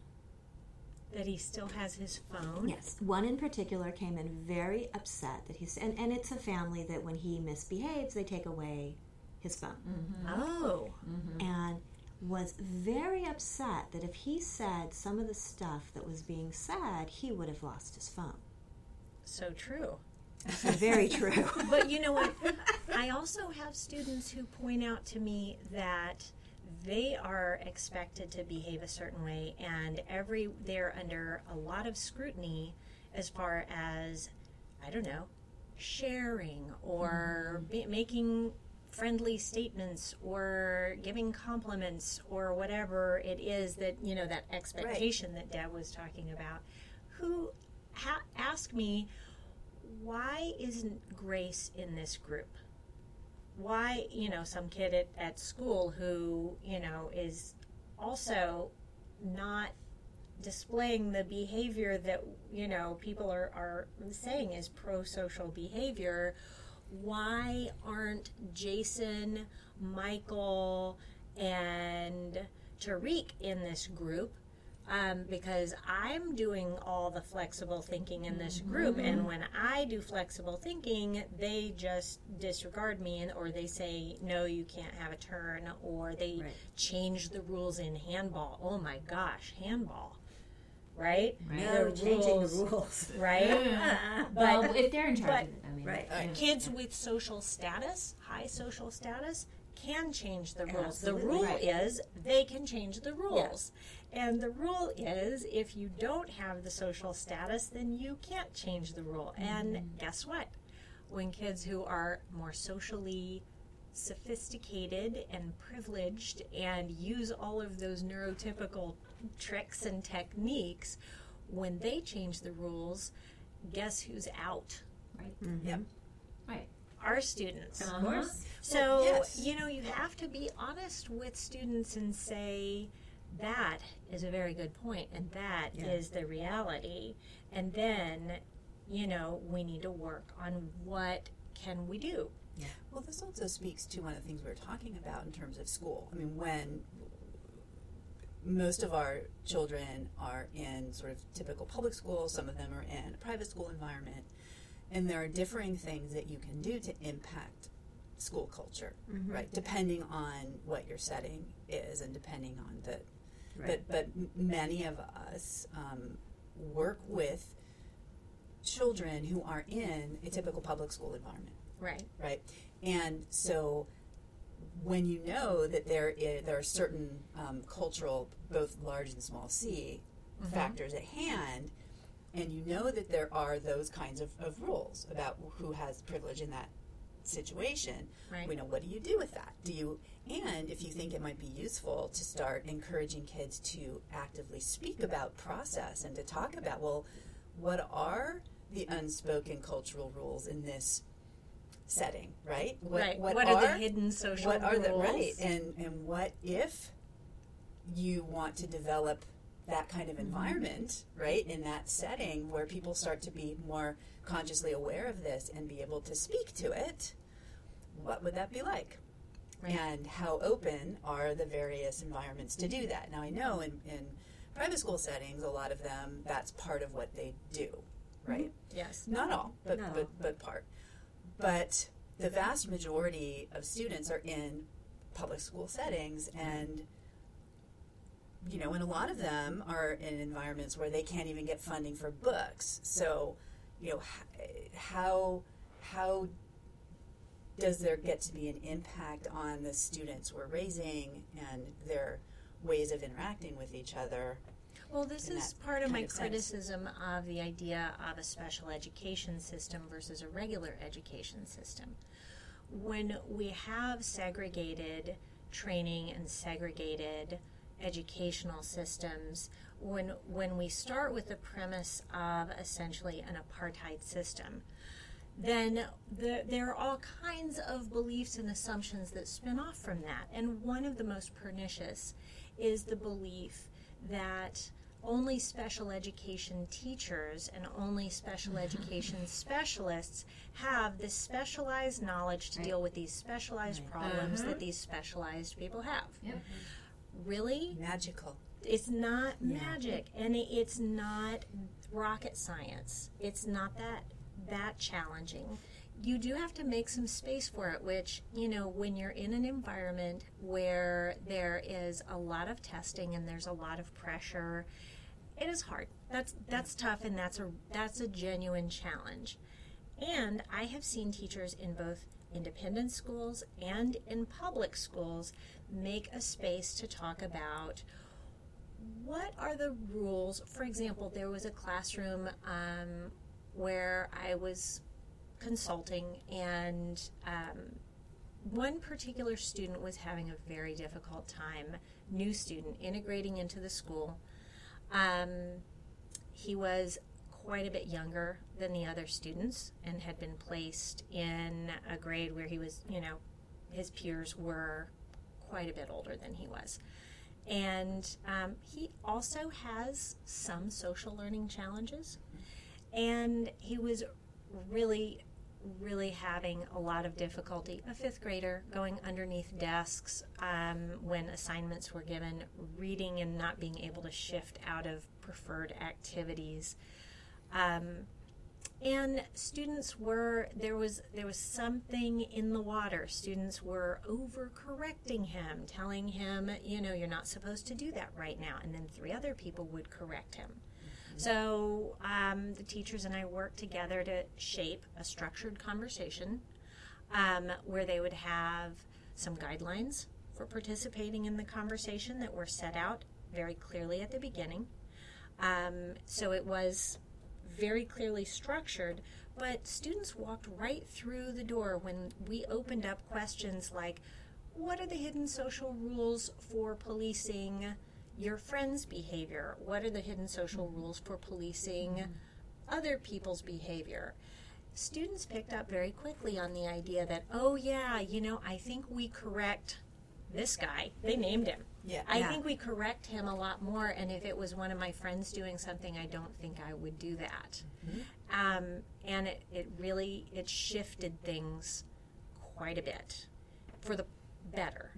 That he still has his phone. Yes, one in particular came in very upset that he's, and, and it's a family that when he misbehaves, they take away his phone. Mm-hmm. Oh. Mm-hmm. And was very upset that if he said some of the stuff that was being said, he would have lost his phone. So true. So very true. (laughs) But you know what? I also have students who point out to me that they are expected to behave a certain way and every they're under a lot of scrutiny as far as I don't know, sharing or mm-hmm. be, making friendly statements or giving compliments or whatever it is that you know that expectation that Deb was talking about. Who ha- ask me why isn't Grace in this group? Why, you know, some kid at, at school who, you know, is also not displaying the behavior that, you know, people are, are saying is pro social behavior. Why aren't Jason, Michael, and Tariq in this group? Um, because I'm doing all the flexible thinking in this group, and when I do flexible thinking, they just disregard me, and or they say no, you can't have a turn, or they Right. change the rules in handball. Oh my gosh, handball, right? No, The changing the rules, rules. (laughs) right? (laughs) well, if they're in charge but- I mean, Right. yeah. Kids with social status, high social status, can change the rules. Absolutely. The rule Right. is they can change the rules. And the rule is if you don't have the social status, then you can't change the rule. And mm-hmm. guess what? When kids who are more socially sophisticated and privileged and use all of those neurotypical tricks and techniques, when they change the rules, guess who's out? right, mm-hmm. Yep. right. Our students. Of course. Uh-huh. So, Yes. you know, you have to be honest with students and say, that is a very good point, and that is Yeah. the reality. And then, you know, we need to work on what can we do. Well, this also speaks to one of the things we were talking about in terms of school. I mean, when most of our children are in sort of typical public school, some of them are in a private school environment, and there are differing things that you can do to impact school culture, mm-hmm. right? Depending on what your setting is and depending on the But but many of us um, work with children who are in a typical public school environment, Right. right? And so when you know that there is, there are certain um, cultural, both large and small c factors at hand, and you know that there are those kinds of, of rules about who has privilege in that situation, Right. we know what do you do with that? Do you and if you think it might be useful to start encouraging kids to actively speak about process and to talk about well, what are the unspoken cultural rules in this setting, right? What, right. What, are, the hidden social what are the right and and what if you want to develop that kind of mm-hmm. environment right in that setting where people start to be more consciously aware of this and be able to speak to it what would that be like Right. and how open are the various environments to do mm-hmm. that now i know in, in private school settings a lot of them that's part of what they do mm-hmm. right Yes. not all, but, Not but, but part. But the vast majority of students are in public school settings, mm-hmm. and you know, and a lot of them are in environments where they can't even get funding for books. So, you know, how how does there get to be an impact on the students we're raising and their ways of interacting with each other? Well, this is part of my of criticism of the idea of a special education system versus a regular education system. When we have segregated training and segregated educational systems, when when we start with the premise of essentially an apartheid system, then the, there are all kinds of beliefs and assumptions that spin off from that. And one of the most pernicious is the belief that only special education teachers and only special (laughs) education specialists have this specialized knowledge to deal with these specialized problems that uh-huh. these specialized people have. Yep. Really? Magical. It's not magic, and it's not rocket science. It's not that that challenging. You do have to make some space for it, which you know when you're in an environment where there is a lot of testing and there's a lot of pressure. It is hard. That's that's tough, and that's a that's a genuine challenge. And I have seen teachers in both independent schools and in public schools make a space to talk about what are the rules. For example, there was a classroom um, where I was consulting, and um, one particular student was having a very difficult time, new student, integrating into the school. Um, he was quite a bit younger than the other students and had been placed in a grade where he was, you know, his peers were quite a bit older than he was. And um, he also has some social learning challenges. And he was really, really having a lot of difficulty. A fifth grader going underneath desks um, when assignments were given, reading and not being able to shift out of preferred activities. Um, and students were there was there was something in the water students were overcorrecting him telling him you know you're not supposed to do that right now and then three other people would correct him so um, the teachers and i worked together to shape a structured conversation um, where they would have some guidelines for participating in the conversation that were set out very clearly at the beginning. Um, so it was very clearly structured, but students walked right through the door when we opened up questions like what are the hidden social rules for policing your friend's behavior? What are the hidden social mm-hmm. rules for policing mm-hmm. other people's behavior? Students picked up very quickly on the idea that, oh, yeah, you know, I think we correct this guy. They named him. Yeah. I Yeah. think we correct him a lot more, and if it was one of my friends doing something, I don't think I would do that. Mm-hmm. Um, and it, it really it shifted things quite a bit for the better.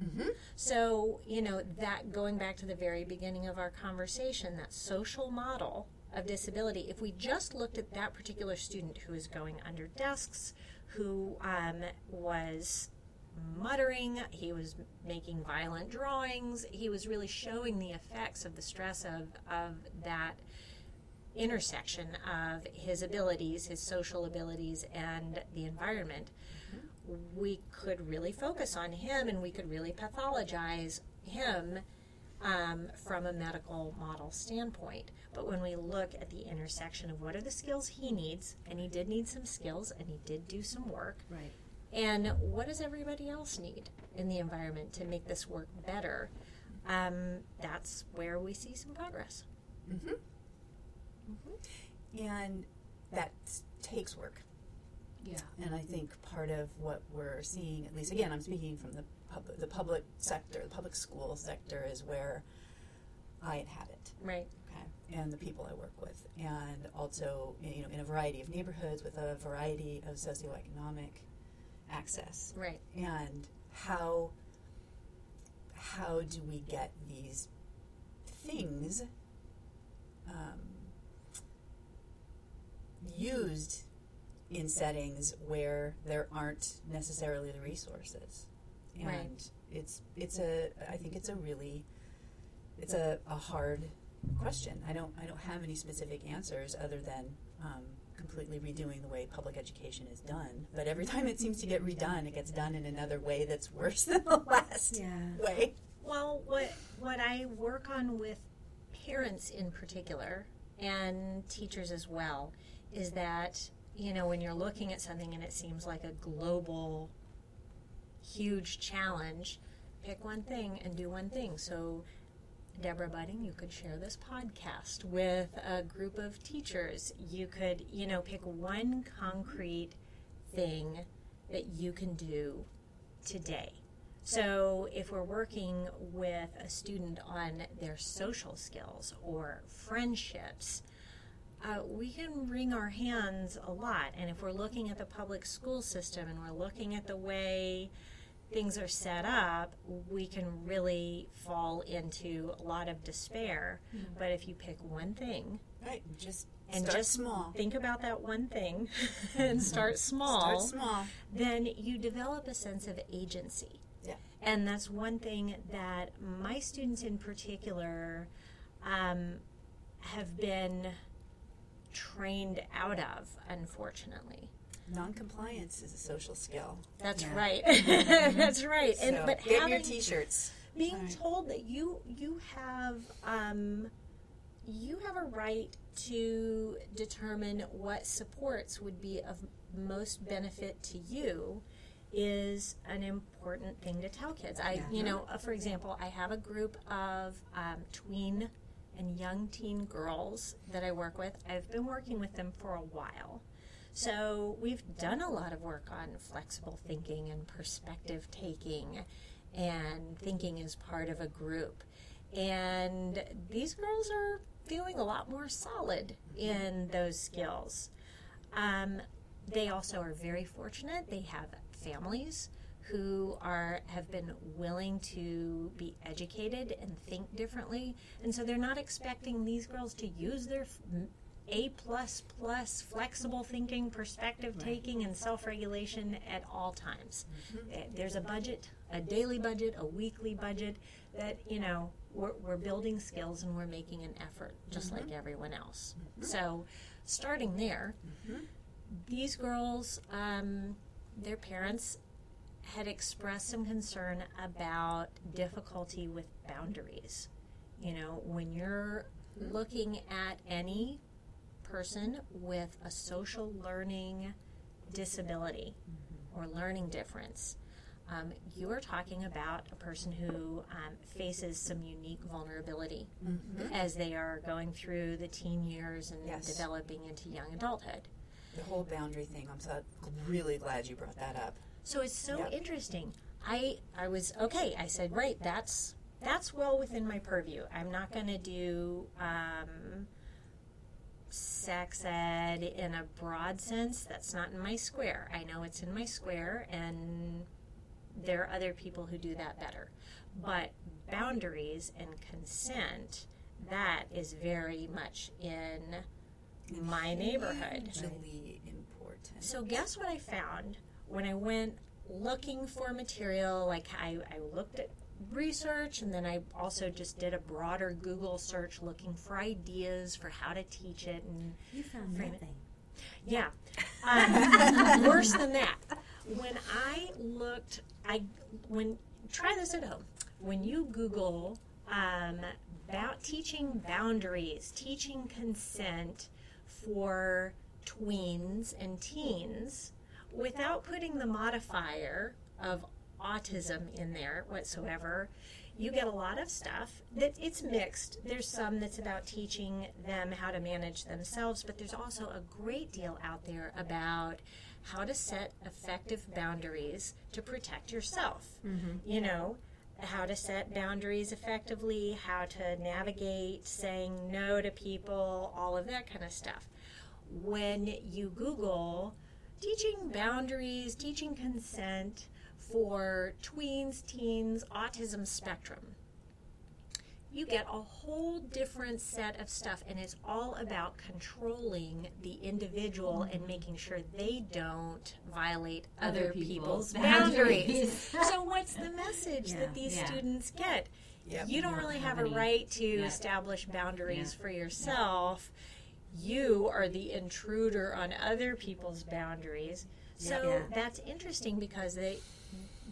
So you know that going back to the very beginning of our conversation, that social model of disability. If we just looked at that particular student who was going under desks, who um, was muttering, he was making violent drawings, he was really showing the effects of the stress of, of that intersection of his abilities, his social abilities, and the environment. We could really focus on him and we could really pathologize him um, from a medical model standpoint. But when we look at the intersection of what are the skills he needs, and he did need some skills and he did do some work, Right. and what does everybody else need in the environment to make this work better, um, that's where we see some progress. And that takes work. Yeah. And I think part of what we're seeing, at least again, I'm speaking from the public, the public sector, the public school sector is where I inhabit. Right. Okay, and the people I work with, and also you know in a variety of neighborhoods with a variety of socioeconomic access, Right. and how how do we get these things um, used in settings where there aren't necessarily the resources and Right. it's it's a I think it's a really it's a, a hard question. I don't I don't have any specific answers other than um, completely redoing the way public education is done. But every time it seems to get redone, it gets done in another way that's worse than the (laughs) last Yeah. way. Well, what what I work on with parents in particular and teachers as well is that you know when you're looking at something and it seems like a global huge challenge, pick one thing and do one thing. So Deborah Budding, you could share this podcast with a group of teachers. You could, you know, pick one concrete thing that you can do today. So, if we're working with a student on their social skills or friendships, uh, we can wring our hands a lot. And if we're looking at the public school system and we're looking at the way things are set up, we can really fall into a lot of despair. But if you pick one thing Right. Just and start just small. think about that one thing (laughs) and start small, Start small. then you develop a sense of agency. Yeah. And that's one thing that my students in particular um, have been trained out of, unfortunately. Non-compliance is a social skill. That's Yeah. right. (laughs) that's right. And so but get having, your T-shirts. being Right. told that you you have um, you have a right to determine what supports would be of most benefit to you is an important thing to tell kids. I, you know, uh, for example, I have a group of um, tween and young teen girls that I work with. I've been working with them for a while. So we've done a lot of work on flexible thinking and perspective taking and thinking as part of a group. And these girls are feeling a lot more solid in those skills. Um, they also are very fortunate. They have families who are have been willing to be educated and think differently, and so they're not expecting these girls to use their a plus flexible thinking, perspective taking, and self regulation at all times. Eh, There's a budget, a daily budget, a weekly budget that you know we're, we're building skills and we're making an effort just like everyone else. So, starting there, these girls, um, their parents had expressed some concern about difficulty with boundaries. You know, when you're looking at any person with a social learning disability or learning difference, um, you are talking about a person who um, faces some unique vulnerability as they are going through the teen years and Yes. developing into young adulthood. The whole boundary thing. I'm so really glad you brought that up. So it's so Yep. interesting. I I was okay. I said, right, that's that's well within my purview. I'm not going to do um, sex ed in a broad sense. That's not in my square. I know it's in my square, and there are other people who do that better. But boundaries and consent, that is very much in my neighborhood. Hugely important. So guess what I found when I went looking for material. Like I, I looked at research and then I also just did a broader Google search looking for ideas for how to teach it and You found nothing. yeah. Um, (laughs) worse than that. When I looked, I when try this at home. When you Google um, about teaching boundaries, teaching consent for tweens and teens, without putting the modifier of autism in there whatsoever, you get a lot of stuff that it's mixed. There's some that's about teaching them how to manage themselves, but there's also a great deal out there about how to set effective boundaries to protect yourself. Mm-hmm. You know, how to set boundaries effectively, how to navigate saying no to people, all of that kind of stuff. When you Google teaching boundaries, teaching consent for tweens, teens, autism spectrum, you get a whole different set of stuff, and it's all about controlling the individual and making sure they don't violate other, Other people's, people's (laughs) boundaries. boundaries. (laughs) so, what's the message Yeah. that these Yeah. students get? Yep. You don't don't really have have a right to Yeah. establish boundaries Yeah. for yourself. You are the intruder on other people's boundaries. So Yeah. that's interesting because they,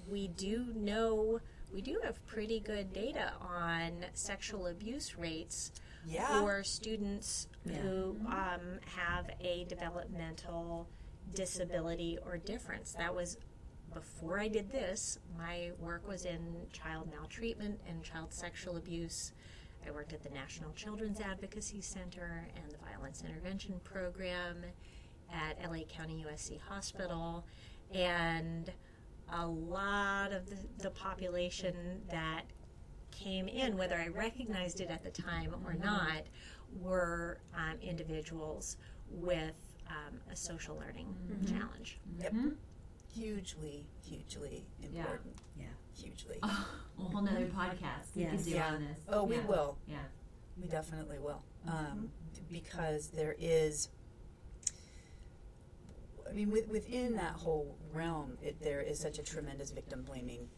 we do know we do have pretty good data on sexual abuse rates Yeah. for students who um, have a developmental disability or difference. That was before I did this. My work was in child maltreatment and child sexual abuse. I worked at the National Children's Advocacy Center and the Violence Intervention Program at LA County USC Hospital. And a lot of the, the population that came in, whether I recognized it at the time or not, were um, individuals with um, a social learning challenge. Yep. Hugely, hugely important. Yeah. Hugely. (laughs) a whole nother podcast we Yes. could do Yeah. on this. Oh, we Yeah. will. Yeah. We definitely will. Um, because there is, I mean, with, within that whole realm, it, there is such a tremendous victim blaming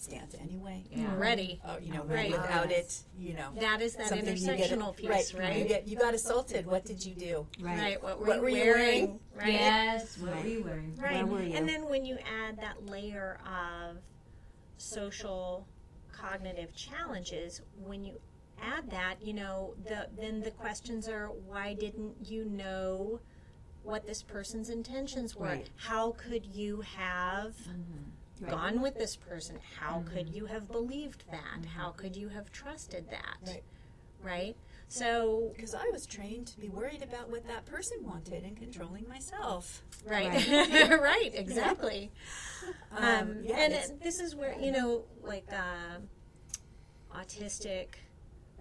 stance anyway. Yeah. Ready. Uh, you know, Right. without it, you know, That is that something you get- intersectional piece, right? right? You get you got assaulted. What did you do? Right. What were, What you, were you wearing? wearing? Right. Yes. What Right. were you wearing? Right. Where were you? And then when you add that layer of social cognitive challenges, when you add that, you know, the then the questions are why didn't you know what this person's intentions were? Right. How could you have Right. gone with this person? How could you have believed that? How could you have trusted that? Right. Right? So Because I was trained to be worried about what that person wanted and controlling myself. Right, Right. (laughs) right, exactly. (laughs) Um, Um, yeah, and it, this is where you know, like uh, autistic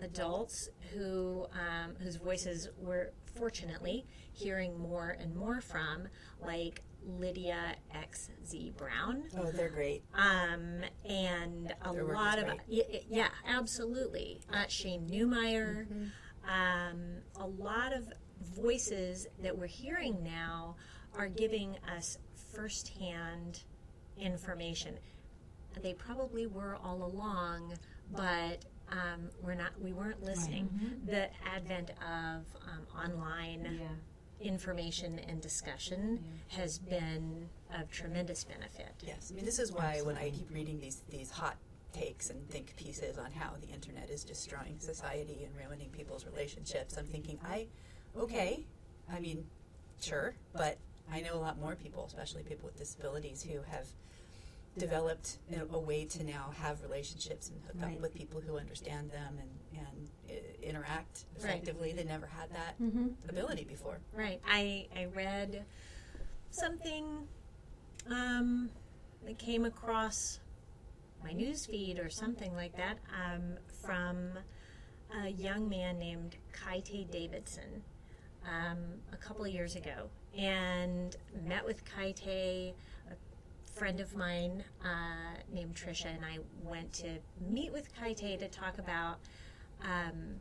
adults who um, whose voices we're fortunately hearing more and more from, like Lydia X Z Brown. Oh, they're great. Um, and a Their lot of great. y- y- yeah, absolutely. Uh, Shain Neumeier, Mm-hmm. um, a lot of voices that we're hearing now are giving us firsthand information. They probably were all along, but um, we're not. We weren't listening. The advent of um, online Yeah. Information and discussion has been of tremendous benefit. Yes, I mean this is why when I keep reading these these hot takes and think pieces on how the internet is destroying society and ruining people's relationships, I'm thinking I, okay, I mean, sure, but I know a lot more people, especially people with disabilities, who have developed a, a way to now have relationships and hook Right. up with people who understand them and and uh, interact Right. effectively. They never had that Mm-hmm. ability before. Right. I I read something um, that came across my news feed or something like that um, from a young man named Kaite Davidson um, a couple of years ago, and met with Kaite. Friend of mine uh, named Trisha and I went to meet with Kaite to talk about um,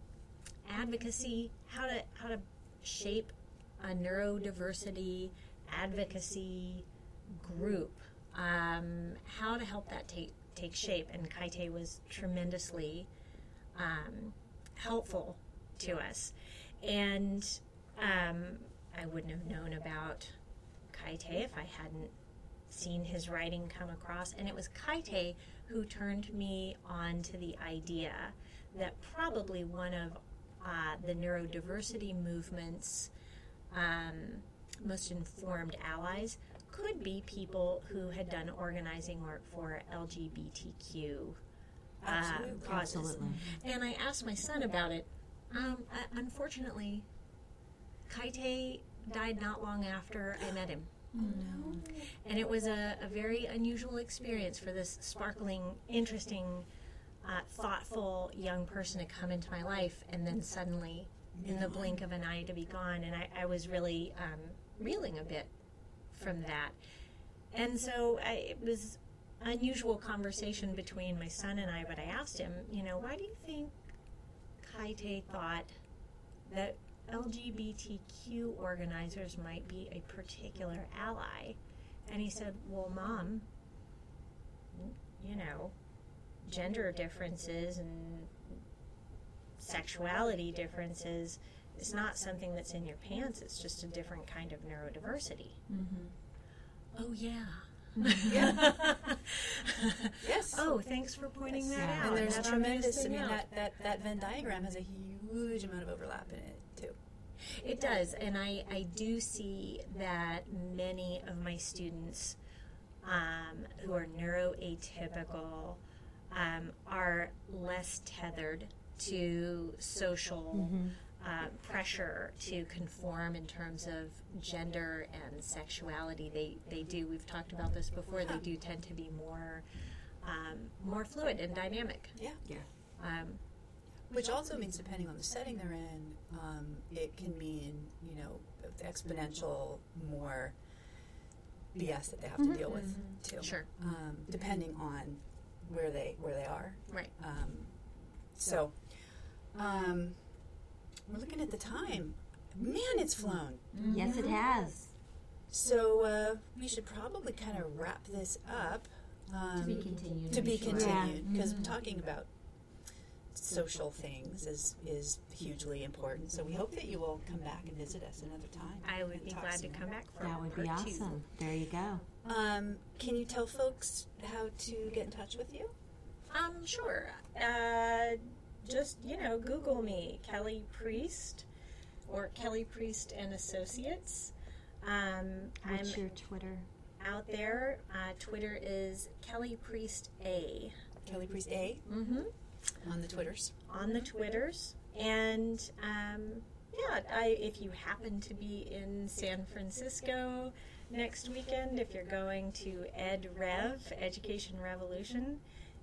advocacy, how to how to shape a neurodiversity advocacy group um, how to help that take take shape. And Kaite was tremendously um, helpful to us. And um, I wouldn't have known about Kaite if I hadn't seen his writing come across. And it was Kaite who turned me on to the idea that probably one of uh, the neurodiversity movement's um, most informed allies could be people who had done organizing work for LGBTQ uh, Absolutely. causes. Absolutely. And I asked my son about it. Um, uh, unfortunately, Kaite died not long after I met him. And it was a, a very unusual experience for this sparkling, interesting, uh, thoughtful young person to come into my life and then suddenly, in the blink of an eye, to be gone. And I, I was really um, reeling a bit from that. And so I, it was unusual conversation between my son and I, but I asked him, you know, why do you think Kaite thought that LGBTQ organizers might be a particular ally? And he said, well, mom, you know, gender differences and sexuality differences is not something that's in your pants, it's just a different kind of neurodiversity. Oh, yeah. Yeah. (laughs) Yes. Oh, thanks for pointing that Yeah. out. and there's That tremendous. I mean, that, that that Venn diagram has a huge amount of overlap in it too. It does, and I, I do see that many of my students um, who are neuroatypical um, are less tethered to social uh, pressure to conform in terms of gender and sexuality. They they do. We've talked about this before. They do tend to be more um, more fluid and dynamic. Yeah. Yeah. Um, Which also means, depending on the setting they're in, um, it can mean you know exponential more BS that they have to deal with too. Sure. Um, depending on where they where they are. right. Um, so, um, we're looking at the time. Man, it's flown. Yes, it has. So uh, we should probably kind of wrap this up. Um, To be continued. to I'm be sure. continued because Mhm. talking about social things is is hugely important. So we hope that you will come back and visit us another time. I would be talk glad to come back for That would be part two. awesome. There you go. Um, can you tell folks how to get in touch with you? Um, sure. Uh, just you know, Google me, Kelly Priest, or Kelly Priest and Associates. Um, What's I'm your Twitter? out there. Uh, Twitter is Kelly Priest A. Kelly Priest A Mm-hmm. On the Twitters. On the Twitters, and um, yeah, I, if you happen to be in San Francisco next weekend, if you're going to Ed Rev Education Revolution,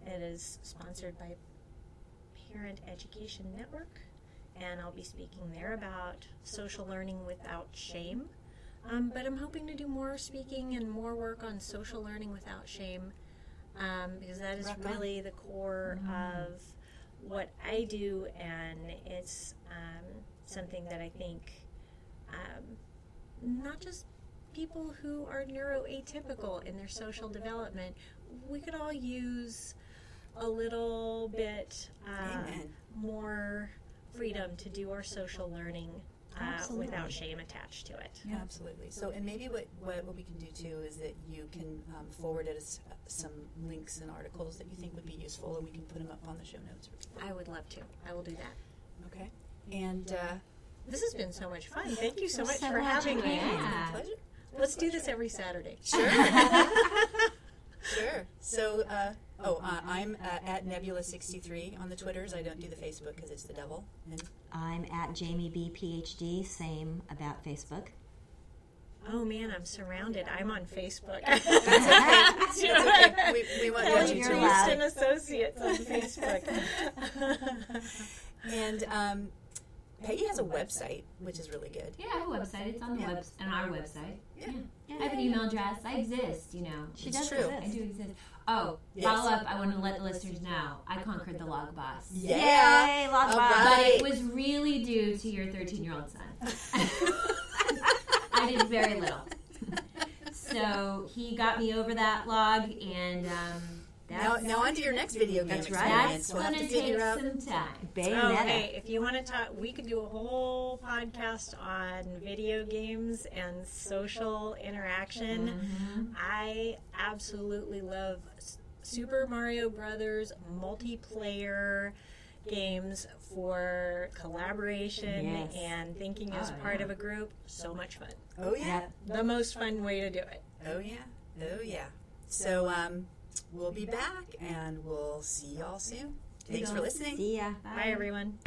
it is sponsored by Parent Education Network, and I'll be speaking there about social learning without shame. Um, but I'm hoping to do more speaking and more work on social learning without shame um, because that is really the core of what I do, and it's um, something that I think um, not just people who are neuroatypical in their social development, we could all use a little bit um, Amen. more freedom to do our social learning uh, without shame attached to it. Absolutely. So, and maybe what, what, what we can do too is that you can um, forward us uh, some links and articles that you think would be useful, and we can put them up on the show notes. I would love to. I will do that. Okay. And uh, This has been so much fun. Thank you so much So for much having me. fun. Yeah. pleasure. Let's do this every Saturday. (laughs) Sure. sure. So, uh, oh, uh, I'm uh, at Nebula63 on the Twitters. I don't do the Facebook because it's the devil. And I'm at Jamie B PhD. Same about Facebook. Oh man, I'm surrounded. I'm on Facebook. That's okay. (laughs) We, we want Kelly you to. allowed. Priest Associates on Facebook. (laughs) And um, Peggy has a website, which is really good. Yeah, I have a website. It's on the Yeah. web on our website. Yeah. I have an email address. I exist. You know. She It's does true. I do exist. Oh, Yes. follow up. I want to let the listeners know I conquered the log boss. Yeah. Yay, log All boss. But it was really due to your 13 year old son. (laughs) I did very little. So So he got me over that log, and um, Now, now on to your next video game That's right. experience. that's We'll have going to to take figure out. some time. Bayonetta. Oh, hey, if you want to talk, we could do a whole podcast on video games and social interaction. Mm-hmm. I absolutely love Super Mario Brothers multiplayer games for collaboration Yes. and thinking as Oh, part yeah. of a group. So much fun. Oh yeah. The most fun way to do it. Oh yeah. Oh yeah. So um, we'll be back, and we'll see y'all soon. Thanks for listening. See ya. Bye everyone.